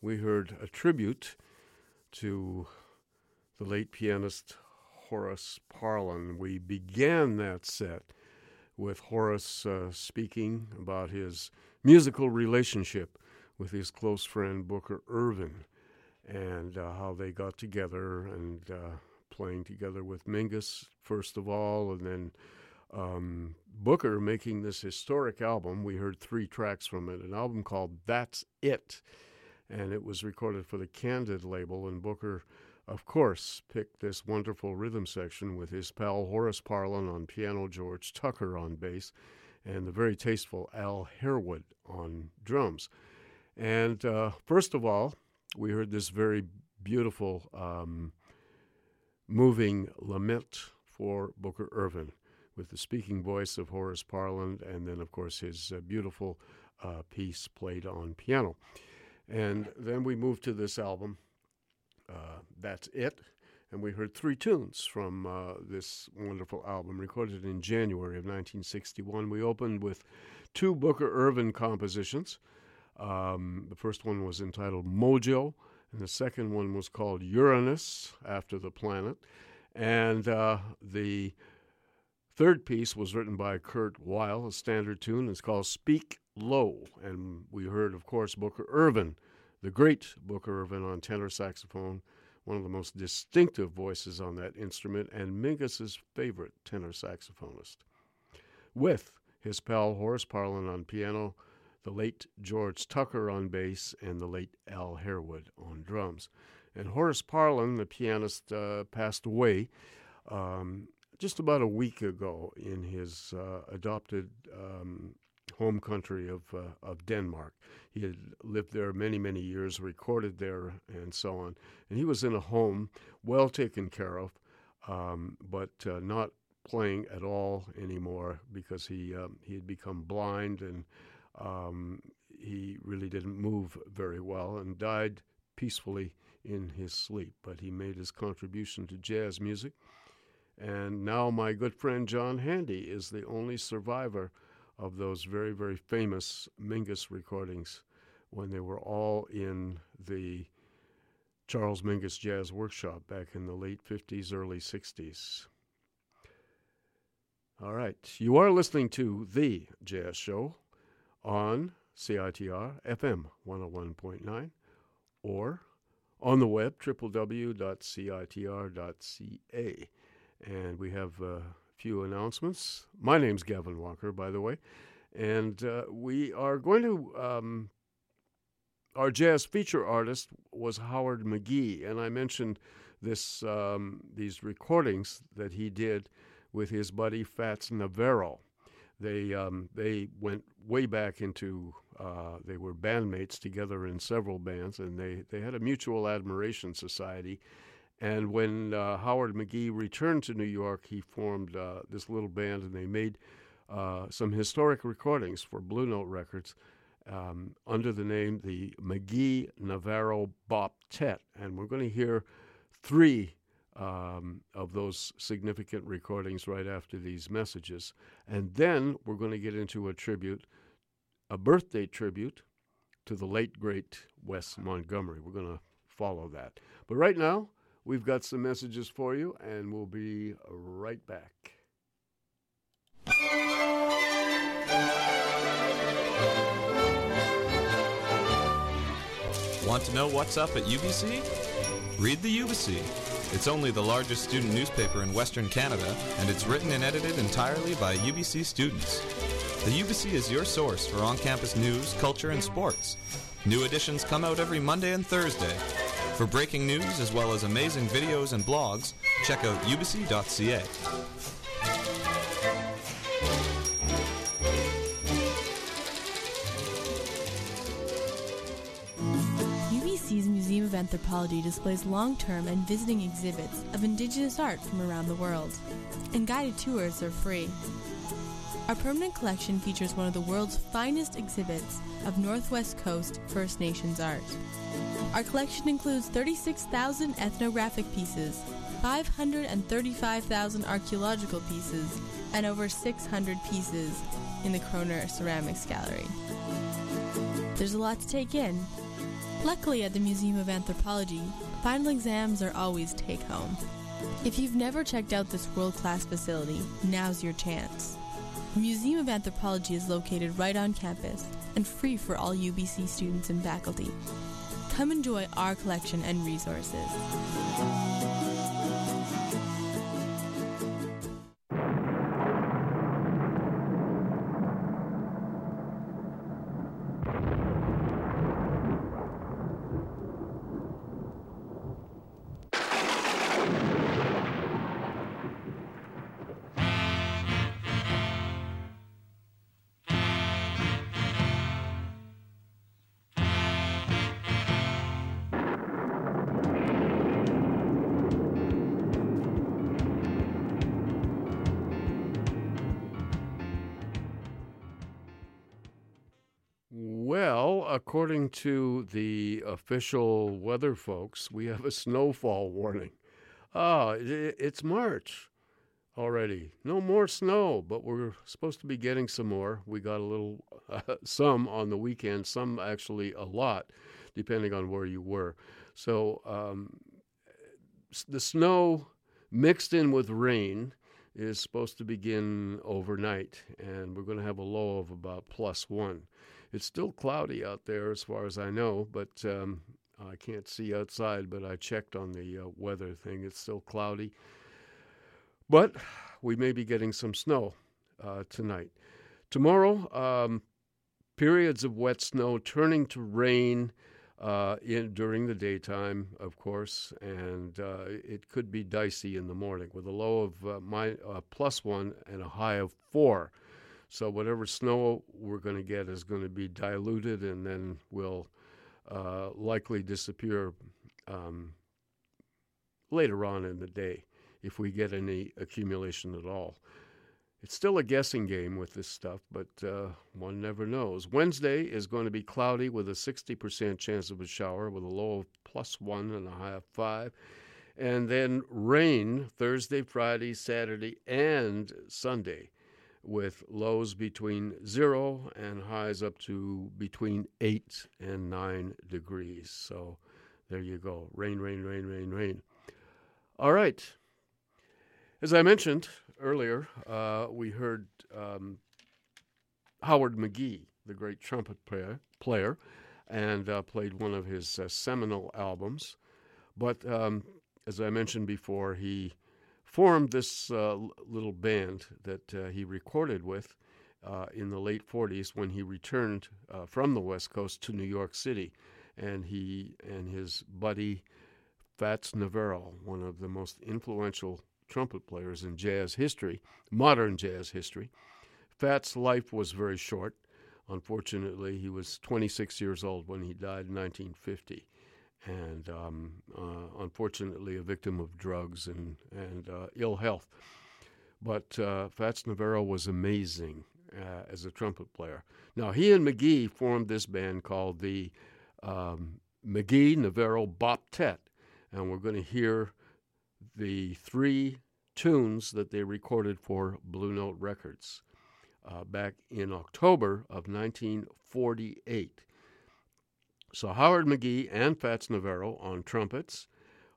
we heard a tribute to the late pianist Horace Parlan. We began that set with Horace uh, speaking about his musical relationship with his close friend Booker Ervin and uh, how they got together and uh, playing together with Mingus, first of all, and then um, Booker making this historic album. We heard three tracks from it, an album called That's It. And it was recorded for the Candid label. And Booker, of course, picked this wonderful rhythm section with his pal Horace Parlan on piano, George Tucker on bass, and the very tasteful Al Harewood on drums. And uh, first of all, we heard this very beautiful, um, moving lament for Booker Ervin with the speaking voice of Horace Parlan, and then, of course, his uh, beautiful uh, piece played on piano. And then we moved to this album. Uh, that's it. And we heard three tunes from uh, this wonderful album, recorded in January of 1961. We opened with two Booker Ervin compositions. Um, the first one was entitled Mojo, and the second one was called Uranus, after the planet. And uh, the Third piece was written by Kurt Weill, a standard tune. It's called Speak Low. And we heard, of course, Booker Ervin, the great Booker Ervin on tenor saxophone, one of the most distinctive voices on that instrument, and Mingus's favorite tenor saxophonist. With his pal Horace Parlan on piano, the late George Tucker on bass, and the late Al Harewood on drums. And Horace Parlan, the pianist, uh, passed away um, just about a week ago in his uh, adopted um, home country of, uh, of Denmark. He had lived there many, many years, recorded there, and so on. And he was in a home, well taken care of, um, but uh, not playing at all anymore because he um, he had become blind and um, he really didn't move very well and died peacefully in his sleep. But he made his contribution to jazz music and now my good friend John Handy is the only survivor of those very, very famous Mingus recordings when they were all in the Charles Mingus Jazz Workshop back in the late 50s, early 60s. All right, you are listening to The Jazz Show on CITR FM 101.9 or on the web, www.citr.ca. And we have a few announcements. My name's Gavin Walker, by the way. And uh, we are going to. Um, our jazz feature artist was Howard McGhee, and I mentioned this um, these recordings that he did with his buddy Fats Navarro. They um, they went way back into uh, they were bandmates together in several bands, and they they had a mutual admiration society. And when uh, Howard McGhee returned to New York, he formed uh, this little band, and they made uh, some historic recordings for Blue Note Records um, under the name the McGhee Navarro Boptet. And we're going to hear three um, of those significant recordings right after these messages. And then we're going to get into a tribute, a birthday tribute to the late, great Wes Montgomery. We're going to follow that. But right now, We've got some messages for you, and we'll be right back. Want to know what's up at UBC? Read the Ubyssey. It's only the largest student newspaper in Western Canada, and it's written and edited entirely by UBC students. The Ubyssey is your source for on campus news, culture, and sports. New editions come out every Monday and Thursday, for breaking news as well as amazing videos and blogs, check out ubc.ca. UBC's Museum of Anthropology displays long-term and visiting exhibits of indigenous art from around the world, and guided tours are free. Our permanent collection features one of the world's finest exhibits of Northwest Coast First Nations art. Our collection includes 36,000 ethnographic pieces, 535,000 archaeological pieces, and over 600 pieces in the Koerner Ceramics Gallery. There's a lot to take in, Luckily, at the Museum of Anthropology, final exams are always take home. If you've never checked out this world class facility, now's your chance. The Museum of Anthropology is located right on campus and free for all UBC students and faculty. Come enjoy our collection and resources. According to the official weather folks, we have a snowfall warning. Ah, it, it's March already. No more snow, but we're supposed to be getting some more. We got a little, uh, some on the weekend, some actually a lot, depending on where you were. So um, the snow mixed in with rain is supposed to begin overnight, and we're going to have a low of about plus one. It's still cloudy out there, as far as I know, but um, I can't see outside. But I checked on the uh, weather thing; it's still cloudy. But we may be getting some snow uh, tonight. Tomorrow, um, periods of wet snow turning to rain uh, in during the daytime, of course, and uh, it could be dicey in the morning with a low of uh, my, uh, plus one and a high of four. So whatever snow we're going to get is going to be diluted and then will uh, likely disappear um, later on in the day if we get any accumulation at all. It's still a guessing game with this stuff, but uh, one never knows. Wednesday is going to be cloudy with a 60% chance of a shower with a low of plus one and a high of five. And then rain Thursday, Friday, Saturday, and Sunday with lows between zero and highs up to between eight and nine degrees. So there you go. Rain, rain, rain, rain, rain. All right. As I mentioned earlier, uh, we heard um, Howard McGhee, the great trumpet player, player and uh, played one of his uh, seminal albums. But um, as I mentioned before, he formed this uh, little band that uh, he recorded with uh, in the late 40s when he returned uh, from the West Coast to New York City. And he and his buddy Fats Navarro, one of the most influential trumpet players in jazz history, modern jazz history. Fats' life was very short. Unfortunately, he was 26 years old when he died in 1950 and um, uh, unfortunately a victim of drugs and, and uh, ill health. But uh, Fats Navarro was amazing uh, as a trumpet player. Now, he and McGhee formed this band called the um, McGhee Navarro Boptet, and we're going to hear the three tunes that they recorded for Blue Note Records uh, back in October of 1948. So Howard McGhee and Fats Navarro on trumpets,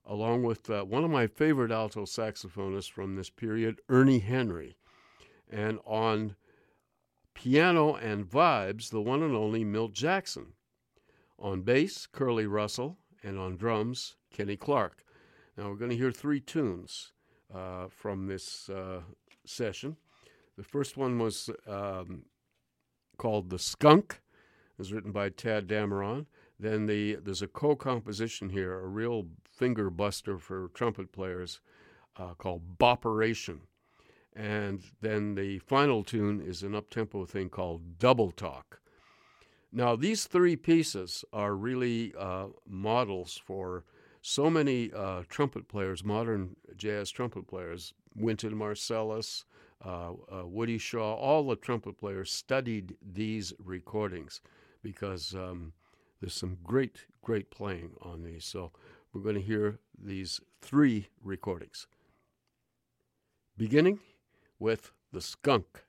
along with uh, one of my favorite alto saxophonists from this period, Ernie Henry. And on piano and vibes, the one and only Milt Jackson. On bass, Curly Russell, and on drums, Kenny Clarke. Now we're going to hear three tunes uh, from this uh, session. The first one was um, called The Skunk. It was written by Tadd Dameron. Then the there's a co-composition here, a real finger buster for trumpet players, uh, called Boperation. And then the final tune is an up-tempo thing called Double Talk. Now these three pieces are really uh, models for so many uh, trumpet players, modern jazz trumpet players, Wynton Marsalis, uh, uh, Woody Shaw, all the trumpet players studied these recordings because um, there's some great, great playing on these. So we're going to hear these three recordings. Beginning with The Skunk.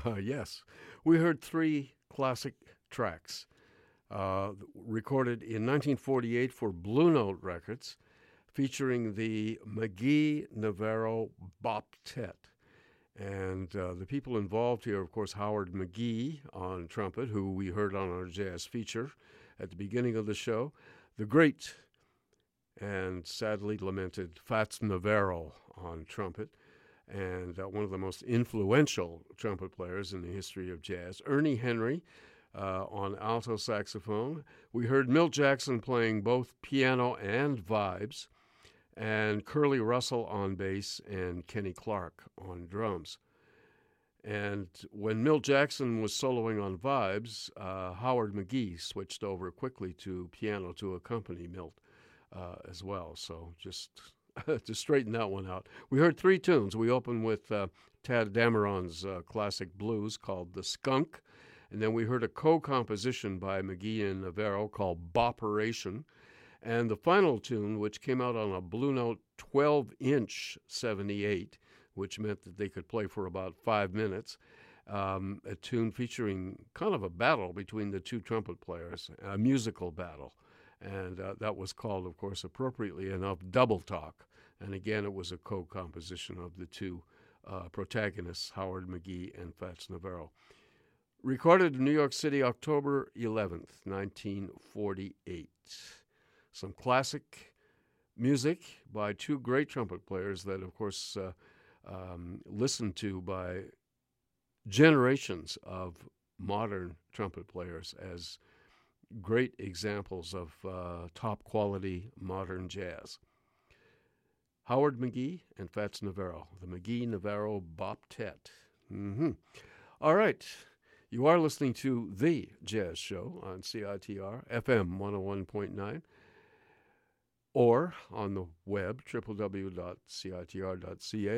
yes, we heard three classic tracks uh, recorded in 1948 for Blue Note Records, featuring the McGhee Navarro Bop Boptet. And uh, the people involved here, of course, Howard McGhee on trumpet, who we heard on our jazz feature at the beginning of the show, the great and sadly lamented Fats Navarro on trumpet, and uh, one of the most influential trumpet players in the history of jazz, Ernie Henry. Uh, on alto saxophone. We heard Milt Jackson playing both piano and vibes and Curly Russell on bass and Kenny Clarke on drums. And when Milt Jackson was soloing on vibes, uh, Howard McGhee switched over quickly to piano to accompany Milt uh, as well. So just to straighten that one out, we heard three tunes. We opened with uh, Tadd Dameron's uh, classic blues called "The Skunk," and then we heard a co-composition by McGhee and Navarro called "Boperation." And the final tune, which came out on a Blue Note 12 inch 78, which meant that they could play for about five minutes, um, a tune featuring kind of a battle between the two trumpet players, a musical battle. And uh, that was called, of course, appropriately enough, Double Talk. And again, it was a co composition of the two uh, protagonists, Howard McGhee and Fats Navarro. Recorded in New York City, October 11th, 1948 some classic music by two great trumpet players that, of course, uh, um, listened to by generations of modern trumpet players as great examples of uh, top quality modern jazz. Howard McGhee and Fats Navarro, the McGhee Navarro Boptet. Mm-hmm. All right. You are listening to The Jazz Show on CITR FM 101.9 or on the web, www.citr.ca.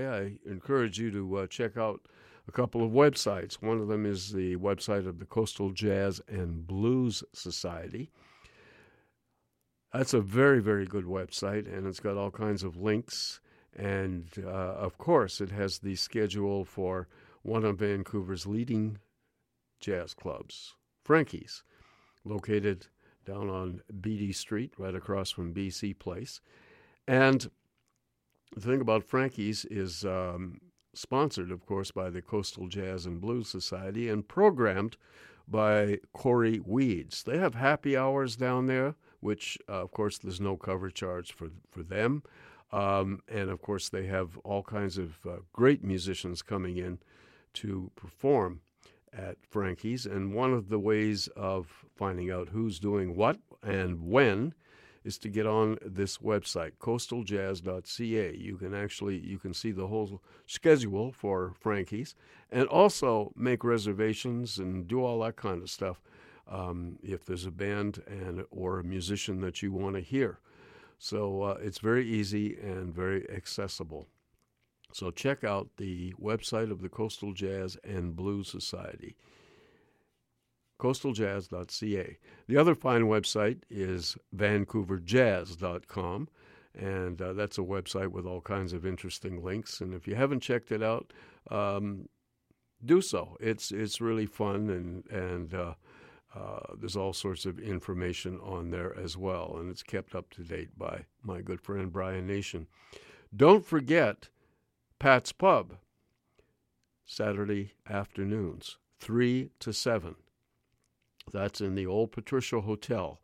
I encourage you to uh, check out a couple of websites. One of them is the website of the Coastal Jazz and Blues Society. That's a very, very good website, and it's got all kinds of links. And uh, of course, it has the schedule for one of Vancouver's leading jazz clubs, Frankie's, located down on Beatty Street, right across from BC Place. And the thing about Frankie's is um, sponsored, of course, by the Coastal Jazz and Blues Society and programmed by Corey Weeds. They have happy hours down there, which, uh, of course, there's no cover charge for, for them. Um, and of course, they have all kinds of uh, great musicians coming in to perform at Frankie's. And one of the ways of finding out who's doing what and when is to get on this website coastaljazz.ca you can actually you can see the whole schedule for frankie's and also make reservations and do all that kind of stuff um, if there's a band and or a musician that you want to hear. So uh, it's very easy and very accessible. So check out the website of the Coastal Jazz and Blues Society, coastaljazz.ca. The other fine website is vancouverjazz.com, and uh, that's a website with all kinds of interesting links. And if you haven't checked it out, um, do so. It's it's really fun, and and uh, uh, there's all sorts of information on there as well, and it's kept up to date by my good friend Brian Nation. Don't forget Pat's Pub, Saturday afternoons, 3 to 7. That's in the old Patricia Hotel.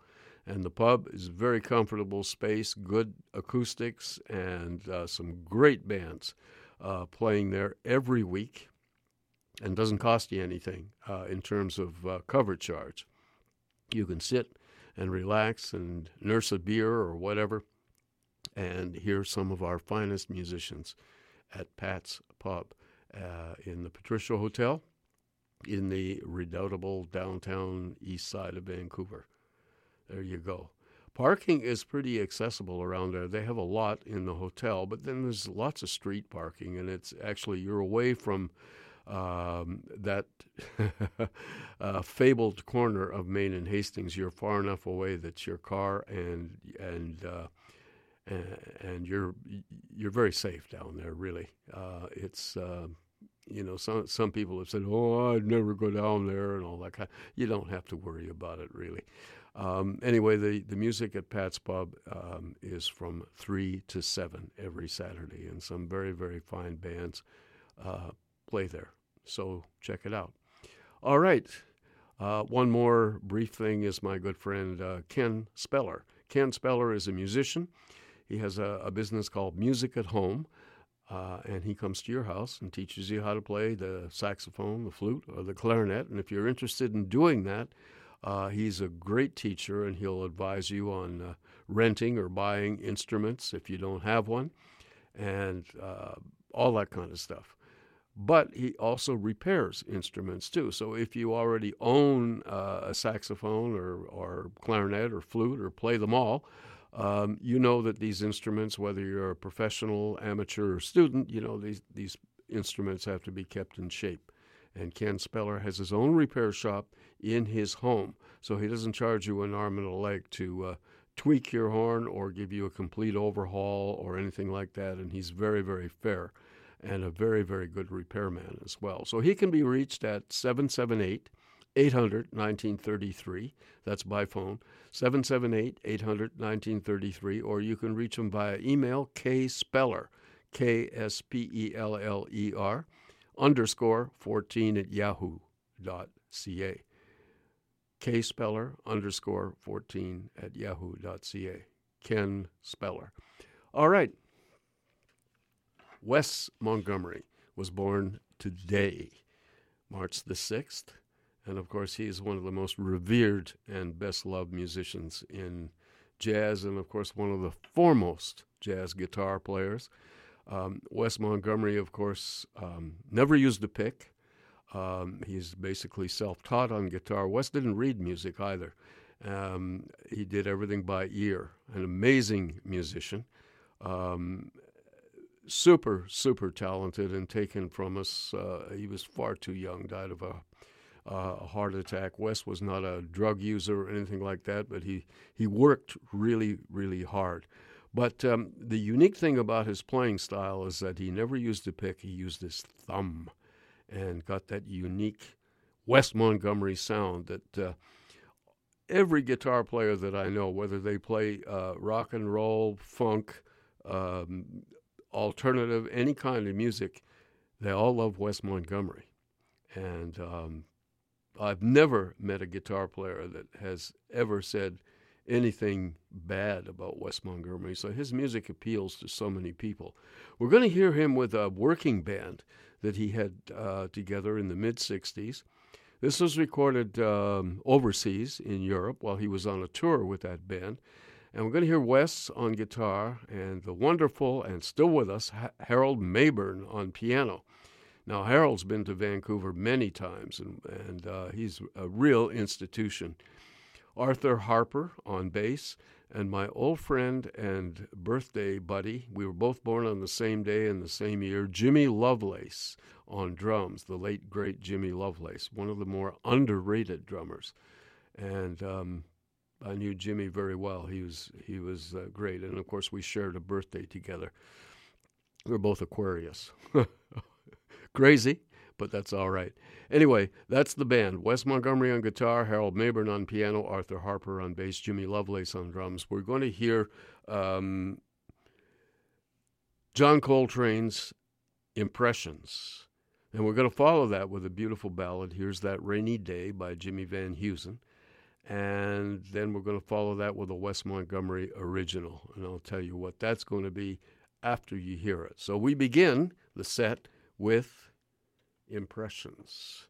And the pub is a very comfortable space, good acoustics, and uh, some great bands uh, playing there every week. And doesn't cost you anything uh, in terms of uh, cover charge. You can sit and relax and nurse a beer or whatever and hear some of our finest musicians at Pat's Pub uh, in the Patricia Hotel in the redoubtable downtown east side of Vancouver. There you go. Parking is pretty accessible around there. They have a lot in the hotel, but then there's lots of street parking, and it's actually you're away from um, that uh, fabled corner of Main and Hastings. You're far enough away that your car and and uh, and, you're you're very safe down there. Really, uh, it's uh, you know some some people have said, "Oh, I'd never go down there," and all that kind. You don't have to worry about it really. Um, anyway, the, the music at Pat's Pub um, is from 3 to 7 every Saturday, and some very, very fine bands uh, play there. So check it out. All right. Uh, one more brief thing is my good friend uh, Ken Speller. Ken Speller is a musician. He has a, a business called Music at Home, uh, and he comes to your house and teaches you how to play the saxophone, the flute, or the clarinet. And if you're interested in doing that, uh, he's a great teacher, and he'll advise you on uh, renting or buying instruments if you don't have one, and uh, all that kind of stuff. But he also repairs instruments too. So if you already own uh, a saxophone or, or clarinet or flute or play them all, um, you know that these instruments, whether you're a professional, amateur, or student, you know these these instruments have to be kept in shape. And Ken Speller has his own repair shop in his home. So he doesn't charge you an arm and a leg to uh, tweak your horn or give you a complete overhaul or anything like that. And he's very, very fair and a very, very good repairman as well. So he can be reached at 778 800 1933. That's by phone. 778 800 1933. Or you can reach them via email, K Speller, K S P E L L E R, underscore 14 at yahoo.ca kspeller underscore 14 at yahoo.ca. Ken Speller. All right. Wes Montgomery was born today, March the 6th. And of course, he is one of the most revered and best loved musicians in jazz, and of course, one of the foremost jazz guitar players. Um, Wes Montgomery, of course, um, never used a pick. Um, he's basically self taught on guitar. Wes didn't read music either. Um, he did everything by ear. An amazing musician. Um, super, super talented and taken from us. Uh, he was far too young, died of a, uh, a, heart attack. Wes was not a drug user or anything like that, but he, he worked really, really hard. But um, the unique thing about his playing style is that he never used a pick, he used his thumb and got that unique Wes Montgomery sound that uh, every guitar player that I know, whether they play uh, rock and roll, funk, um, alternative, any kind of music, they all love Wes Montgomery. And um, I've never met a guitar player that has ever said anything bad about Wes Montgomery. So his music appeals to so many people. We're going to hear him with a working band that he had uh, together in the mid 60s. This was recorded um, overseas in Europe while he was on a tour with that band. And we're going to hear Wes on guitar and the wonderful and still with us ha- Harold Mabern on piano. Now, Harold's been to Vancouver many times, and, and uh, he's a real institution. Arthur Harper on bass, and my old friend and birthday buddy, we were both born on the same day in the same year, Jimmy Lovelace on drums, the late great Jimmy Lovelace, one of the more underrated drummers. And um, I knew Jimmy very well. He was he was uh, great, and of course we shared a birthday together. We're both Aquarius. Crazy, but that's all right. Anyway, that's the band. Wes Montgomery on guitar, Harold Mabern on piano, Arthur Harper on bass, Jimmy Lovelace on drums. We're going to hear um, John Coltrane's Impressions. And we're going to follow that with a beautiful ballad, Here's That Rainy Day by Jimmy Van Heusen. And then we're going to follow that with a Wes Montgomery original. And I'll tell you what that's going to be after you hear it. So we begin the set with Impressions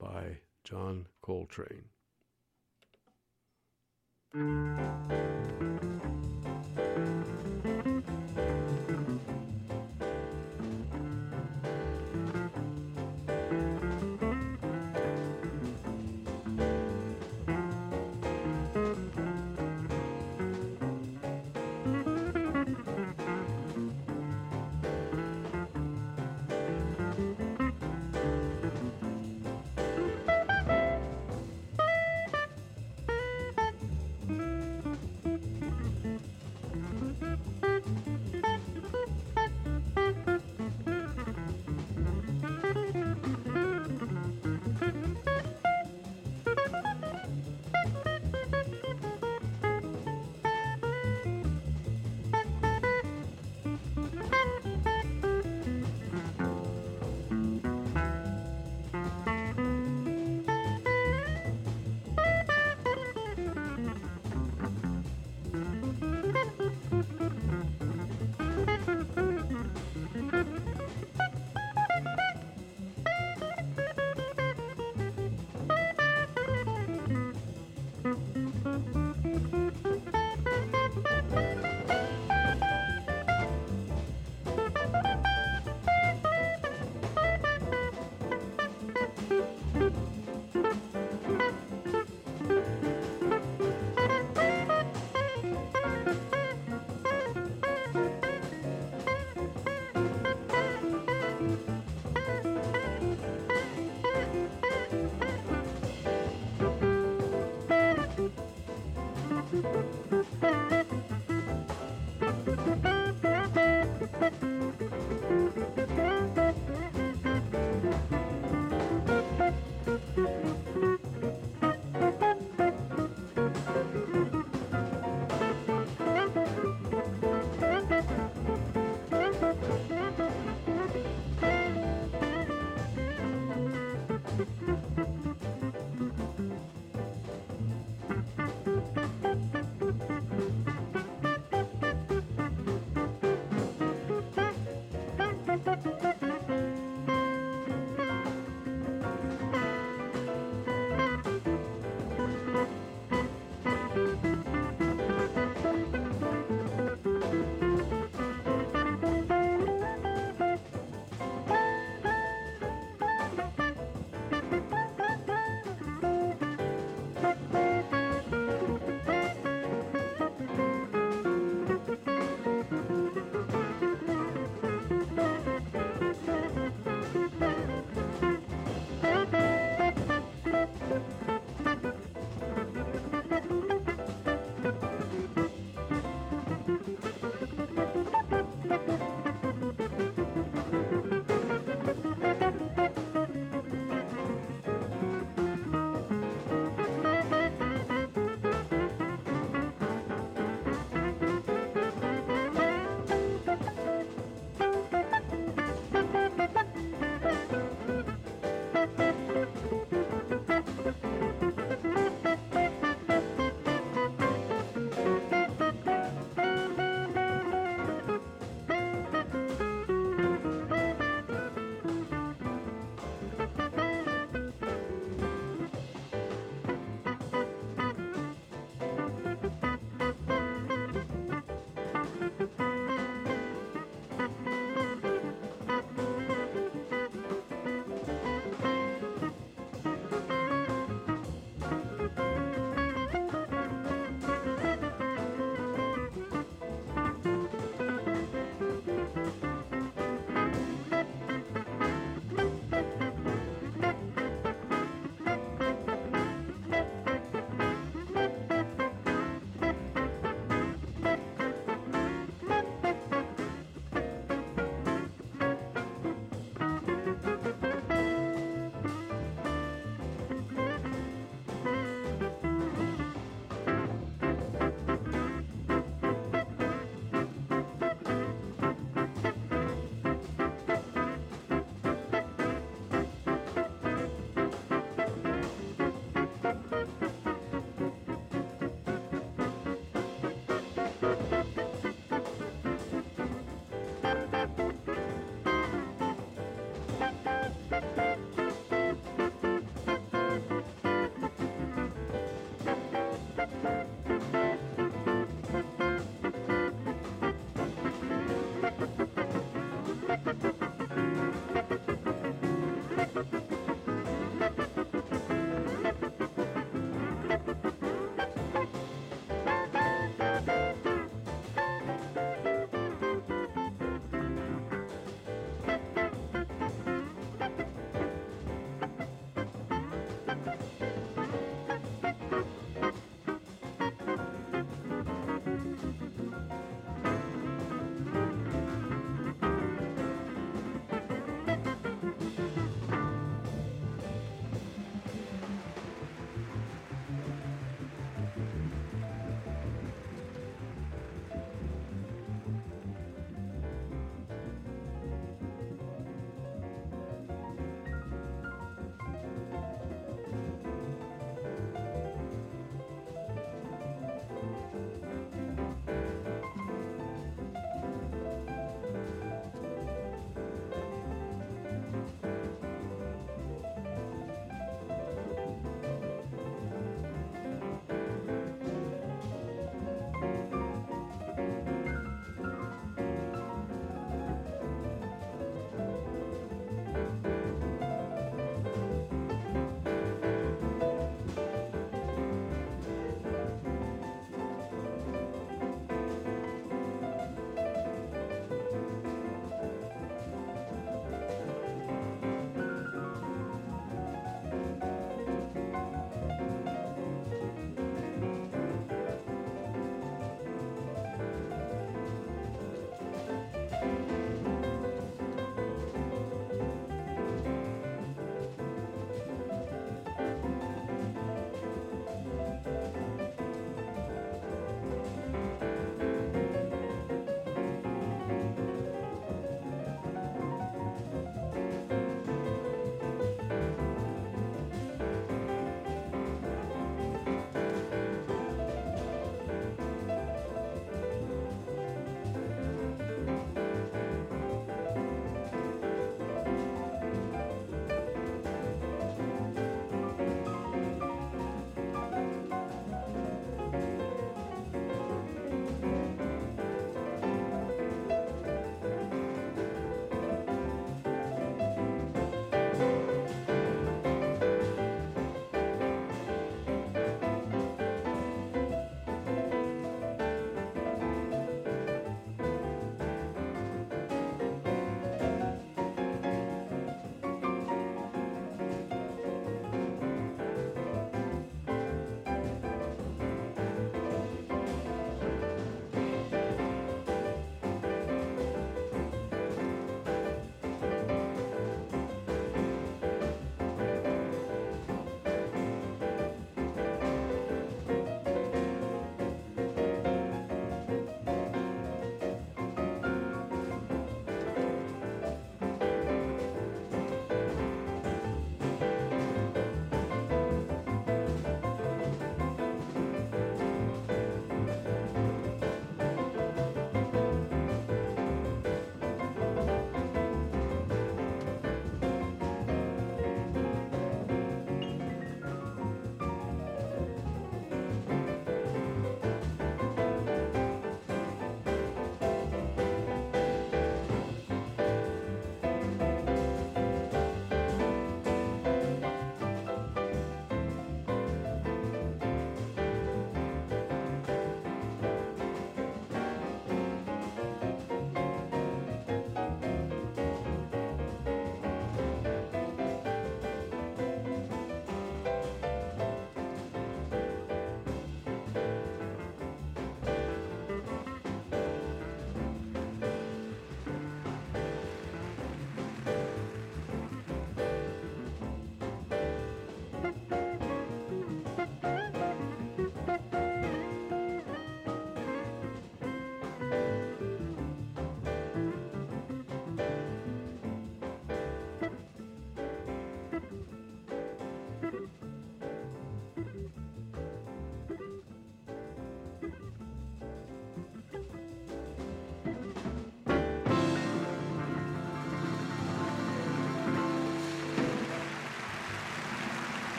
by John Coltrane.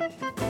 Thank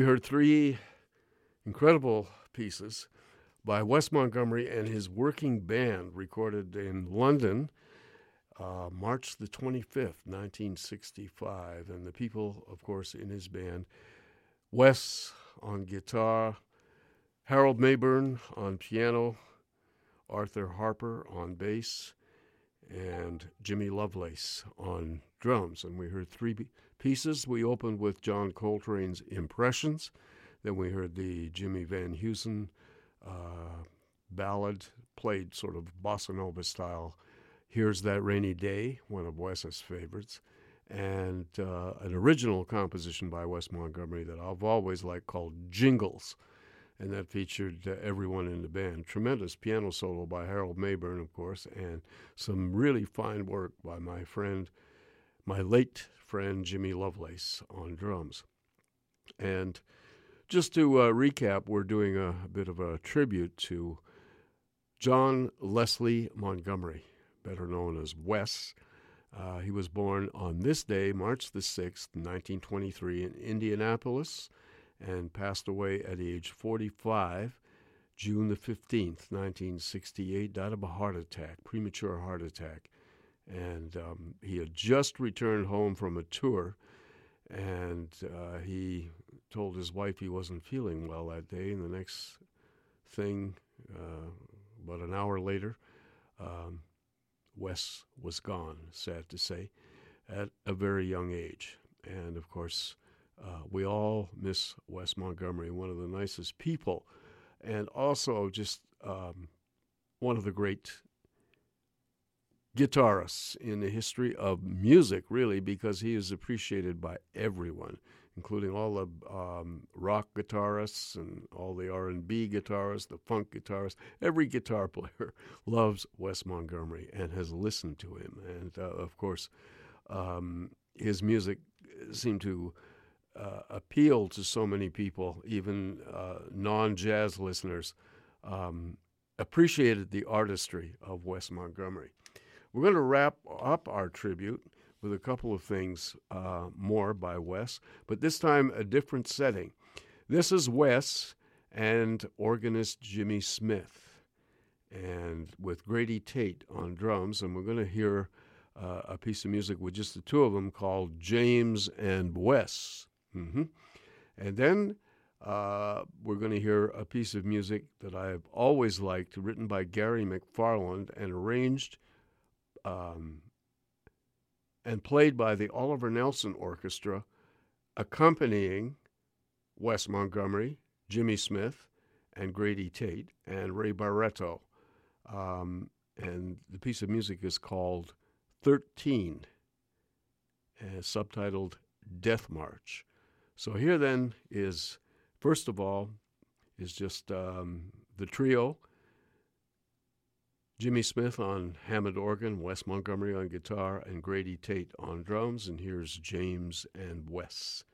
We heard three incredible pieces by Wes Montgomery and his working band, recorded in London, uh, March the 25th, 1965. And the people, of course, in his band Wes on guitar, Harold Mabern on piano, Arthur Harper on bass, and Jimmy Lovelace on drums. And we heard three pieces. We opened with John Coltrane's Impressions. Then we heard the Jimmy Van Heusen uh, ballad, played sort of bossa nova style. Here's That Rainy Day, one of Wes's favorites, and uh, an original composition by Wes Montgomery that I've always liked called Jingles. And that featured uh, everyone in the band. Tremendous piano solo by Harold Mabern, of course, and some really fine work by my friend, my late friend Jimmy Lovelace on drums. And just to uh, recap, we're doing a, a, bit of a tribute to John Leslie Montgomery, better known as Wes. Uh, he was born on this day, March the 6th, 1923, in Indianapolis, and passed away at age 45, June the 15th, 1968. Died of a heart attack, premature heart attack and um, he had just returned home from a tour, and uh, he told his wife he wasn't feeling well that day. And the next thing, uh, about an hour later, um, Wes was gone. Sad to say, at a very young age. And of course, uh, we all miss Wes Montgomery, one of the nicest people, and also just um, one of the great guitarists in the history of music, really, because he is appreciated by everyone, including all the um, rock guitarists and all the R&B guitarists, the funk guitarists. Every guitar player loves Wes Montgomery and has listened to him. And uh, of course, um, his music seemed to uh, appeal to so many people, even uh, non-jazz listeners. Um, appreciated the artistry of Wes Montgomery. We're going to wrap up our tribute with a couple of things uh, more by Wes, but this time a different setting. This is Wes and organist Jimmy Smith, and with Grady Tate on drums, and we're going to hear uh, a piece of music with just the two of them called James and Wes. Mm-hmm. And then uh, we're going to hear a piece of music that I've always liked, written by Gary McFarland and arranged um, and played by the Oliver Nelson Orchestra, accompanying Wes Montgomery, Jimmy Smith, and Grady Tate, and Ray Barretto. Um, and the piece of music is called 13, uh, subtitled Death March. So here then is, first of all, is just um, the trio Jimmy Smith on Hammond organ, Wes Montgomery on guitar, and Grady Tate on drums. And here's James and Wes.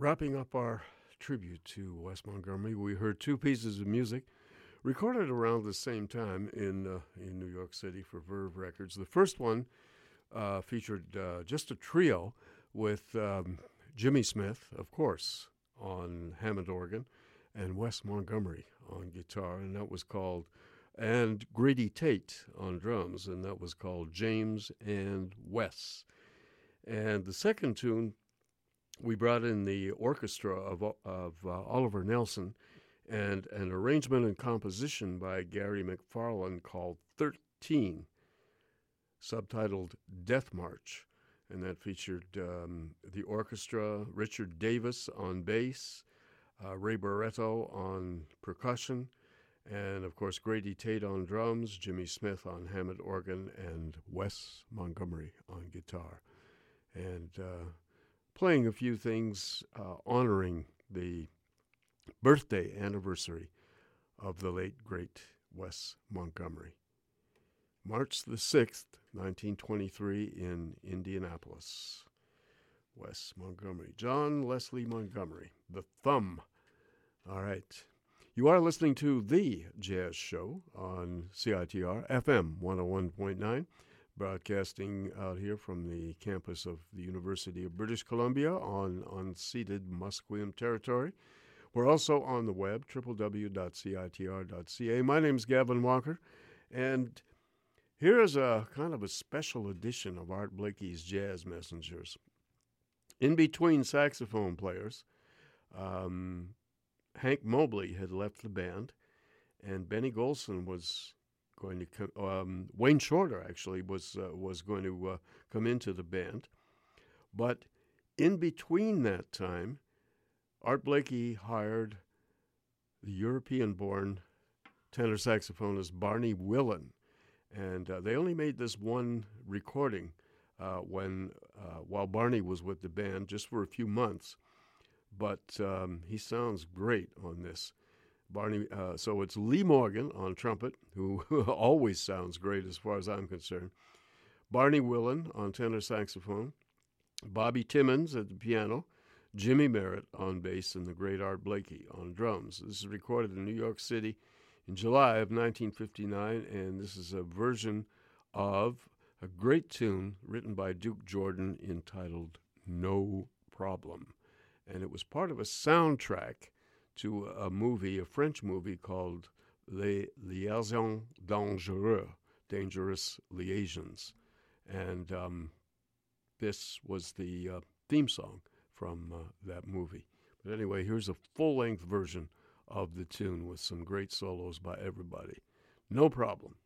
Wrapping up our tribute to Wes Montgomery, we heard two pieces of music recorded around the same time in uh, in New York City for Verve Records. The first one uh, featured uh, just a trio with um, Jimmy Smith, of course, on Hammond organ, and Wes Montgomery on guitar, and that was called, and Grady Tate on drums, and that was called James and Wes. And the second tune we brought in the orchestra of, of uh, Oliver Nelson and an arrangement and composition by Gary McFarland called 13, subtitled Death March. And that featured um, the orchestra, Richard Davis on bass, uh, Ray Barretto on percussion, and of course Grady Tate on drums, Jimmy Smith on Hammond organ, and Wes Montgomery on guitar. And uh, playing a few things uh, honoring the birthday anniversary of the late, great Wes Montgomery. March the 6th, 1923, in Indianapolis. Wes Montgomery. John Leslie Montgomery, the thumb. All right. You are listening to The Jazz Show on CITR FM 101.9 broadcasting out here from the campus of the University of British Columbia on unceded Musqueam territory. We're also on the web, www.citr.ca. My name is Gavin Walker, and here is a kind of a special edition of Art Blakey's Jazz Messengers. In between saxophone players, um, Hank Mobley had left the band, and Benny Golson was going to come. Um, Wayne Shorter actually was uh, was going to uh, come into the band, but in between that time, Art Blakey hired the European-born tenor saxophonist Barney Wilen, and uh, they only made this one recording uh, when uh, while Barney was with the band just for a few months, but um, he sounds great on this. Barney. Uh, so it's Lee Morgan on trumpet, who always sounds great as far as I'm concerned. Barney Wilen on tenor saxophone, Bobby Timmons at the piano, Jymie Merritt on bass, and the great Art Blakey on drums. This is recorded in New York City in July of 1959, and this is a version of a great tune written by Duke Jordan entitled No Problem. And it was part of a soundtrack to a movie, a French movie called Les Liaisons Dangereux, Dangerous Liaisons. And um, this was the uh, theme song from uh, that movie. But anyway, here's a full length version of the tune with some great solos by everybody. No problem.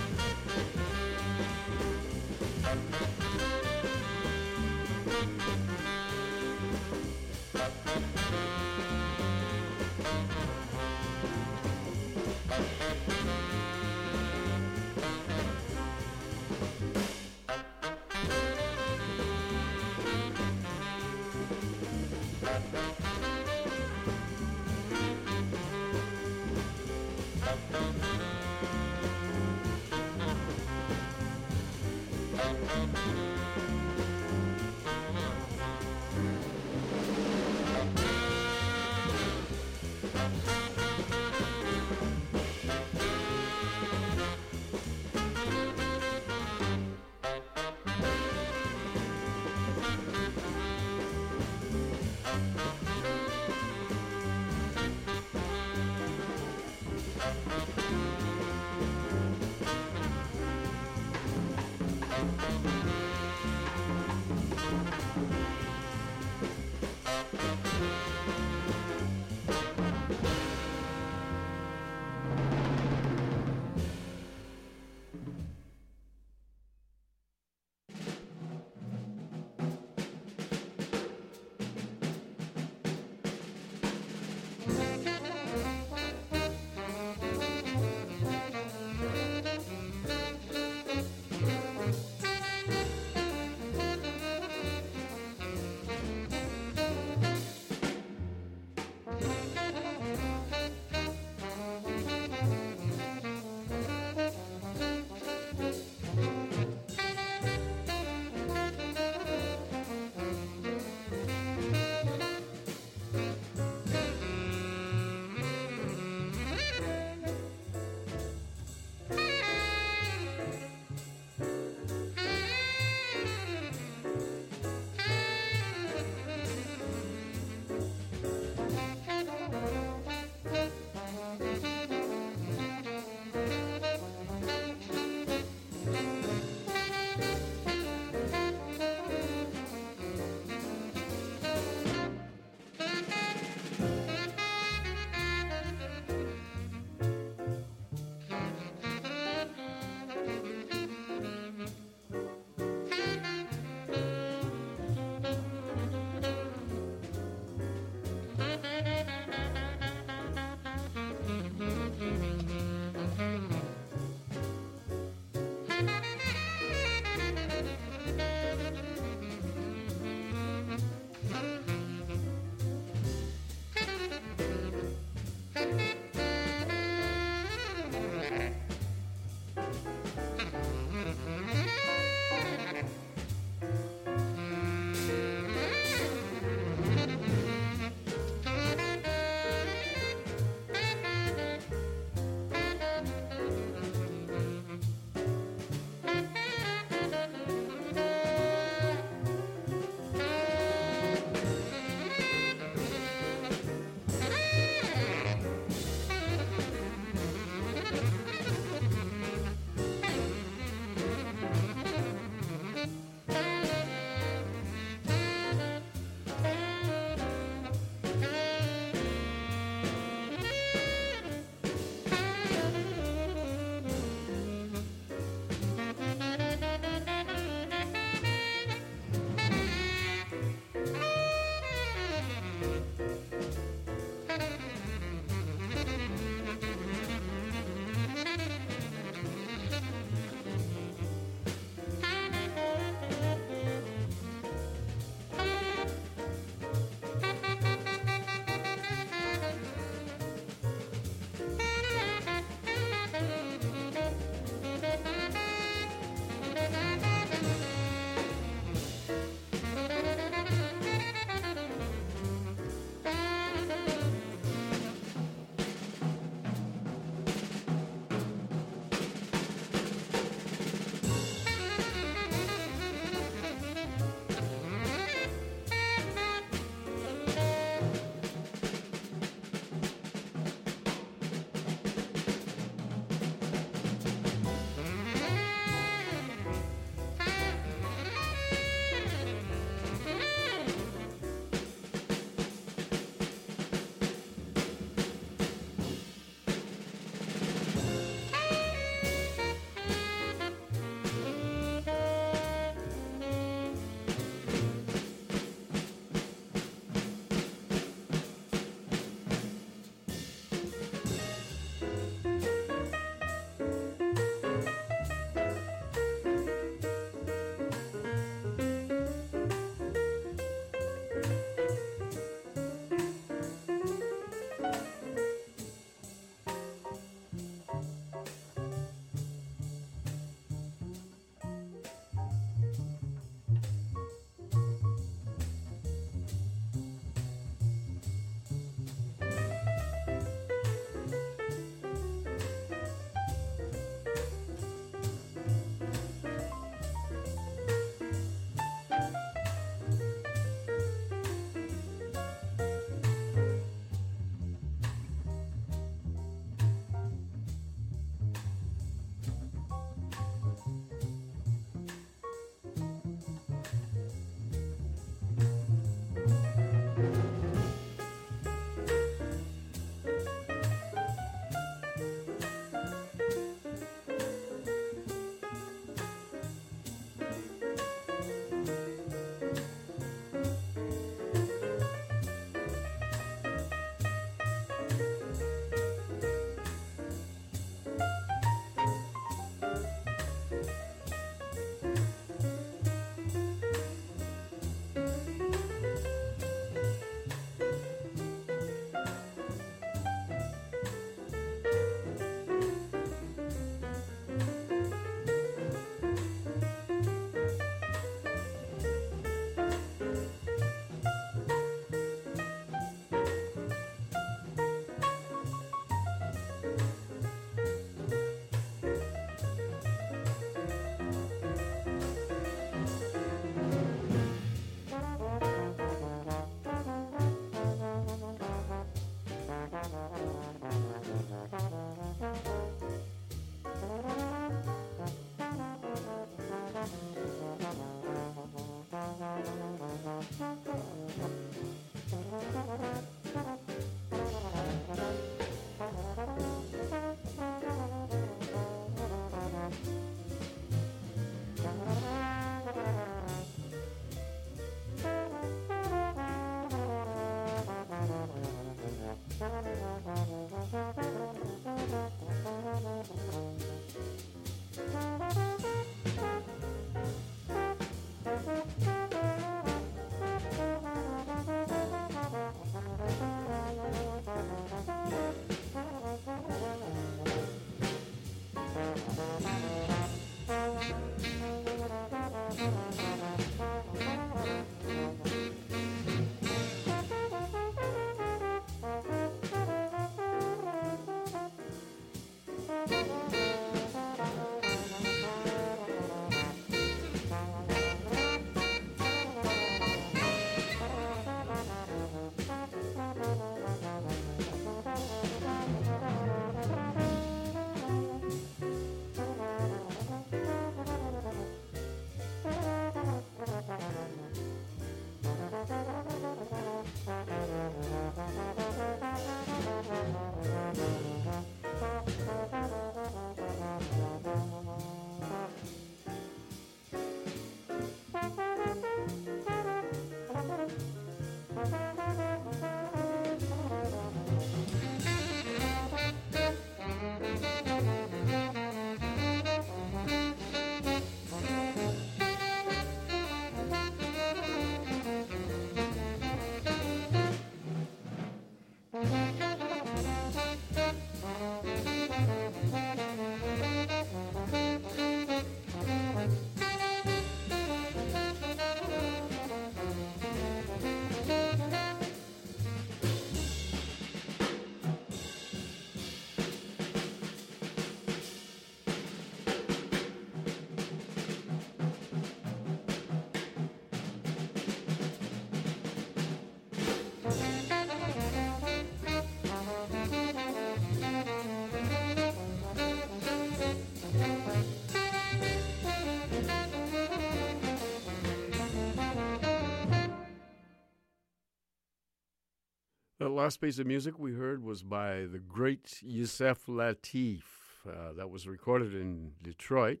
Last piece of music we heard was by the great Yusef Lateef. Uh, that was recorded in Detroit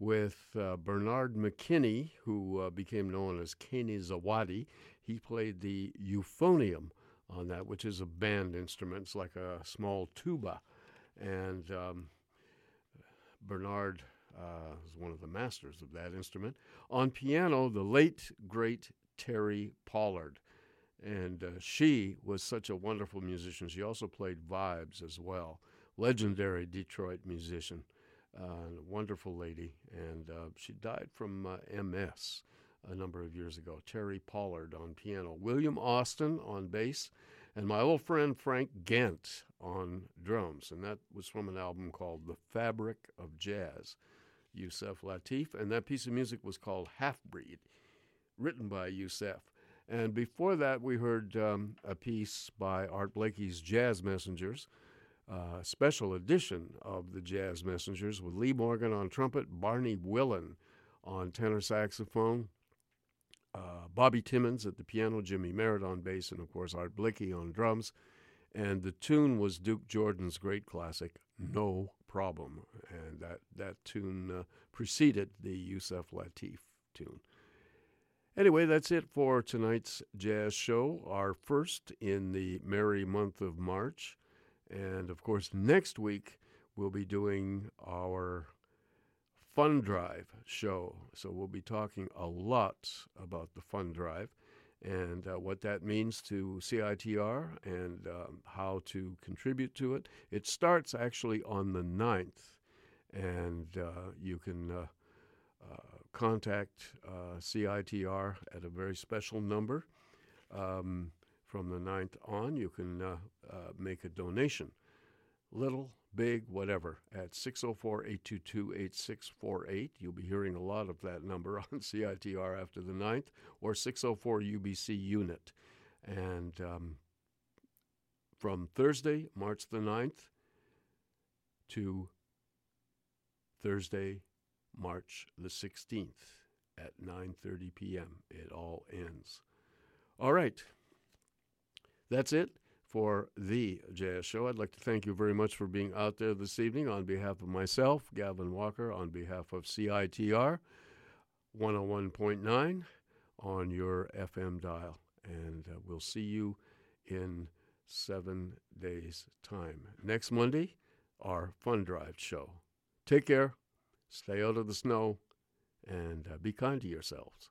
with uh, Bernard McKinney, who uh, became known as Kiane Zawadi. He played the euphonium on that, which is a band instrument. It's like a small tuba. And um, Bernard uh, is one of the masters of that instrument. On piano, the late, great Terry Pollard. And uh, she was such a wonderful musician. She also played vibes as well. Legendary Detroit musician, uh, wonderful lady. And uh, she died from uh, MS a number of years ago. Terry Pollard on piano, William Austin on bass, and my old friend Frank Gant on drums. And that was from an album called The Fabric of Jazz, Yusef Lateef. And that piece of music was called Half Breed, written by Yusef. And before that, we heard um, a piece by Art Blakey's Jazz Messengers, uh, special edition of the Jazz Messengers with Lee Morgan on trumpet, Barney Wilen on tenor saxophone, uh, Bobby Timmons at the piano, Jymie Merritt on bass, and of course Art Blakey on drums. And the tune was Duke Jordan's great classic, No Problem. And that, that tune uh, preceded the Yusef Lateef tune. Anyway, that's it for tonight's jazz show, our first in the merry month of March. And of course, next week we'll be doing our Fund Drive show. So we'll be talking a lot about the Fund Drive and uh, what that means to CITR and um, how to contribute to it. It starts actually on the 9th, and uh, you can. Uh, uh contact uh, CITR at a very special number. Um, from the 9th on, you can uh, uh, make a donation, little, big, whatever, at 604 822 8648. You'll be hearing a lot of that number on CITR after the 9th, or 604 UBC unit. And um, from Thursday, March the 9th, to Thursday, March the 16th. at 9:30 p.m. It all ends. All right. That's it for the JS Show. I'd like to thank you very much for being out there this evening on behalf of myself, Gavin Walker, on behalf of CITR 101.9 on your FM dial. And uh, we'll see you in seven days' time. Next Monday, our Fun Drive show. Take care, stay out of the snow, and uh, be kind to yourselves.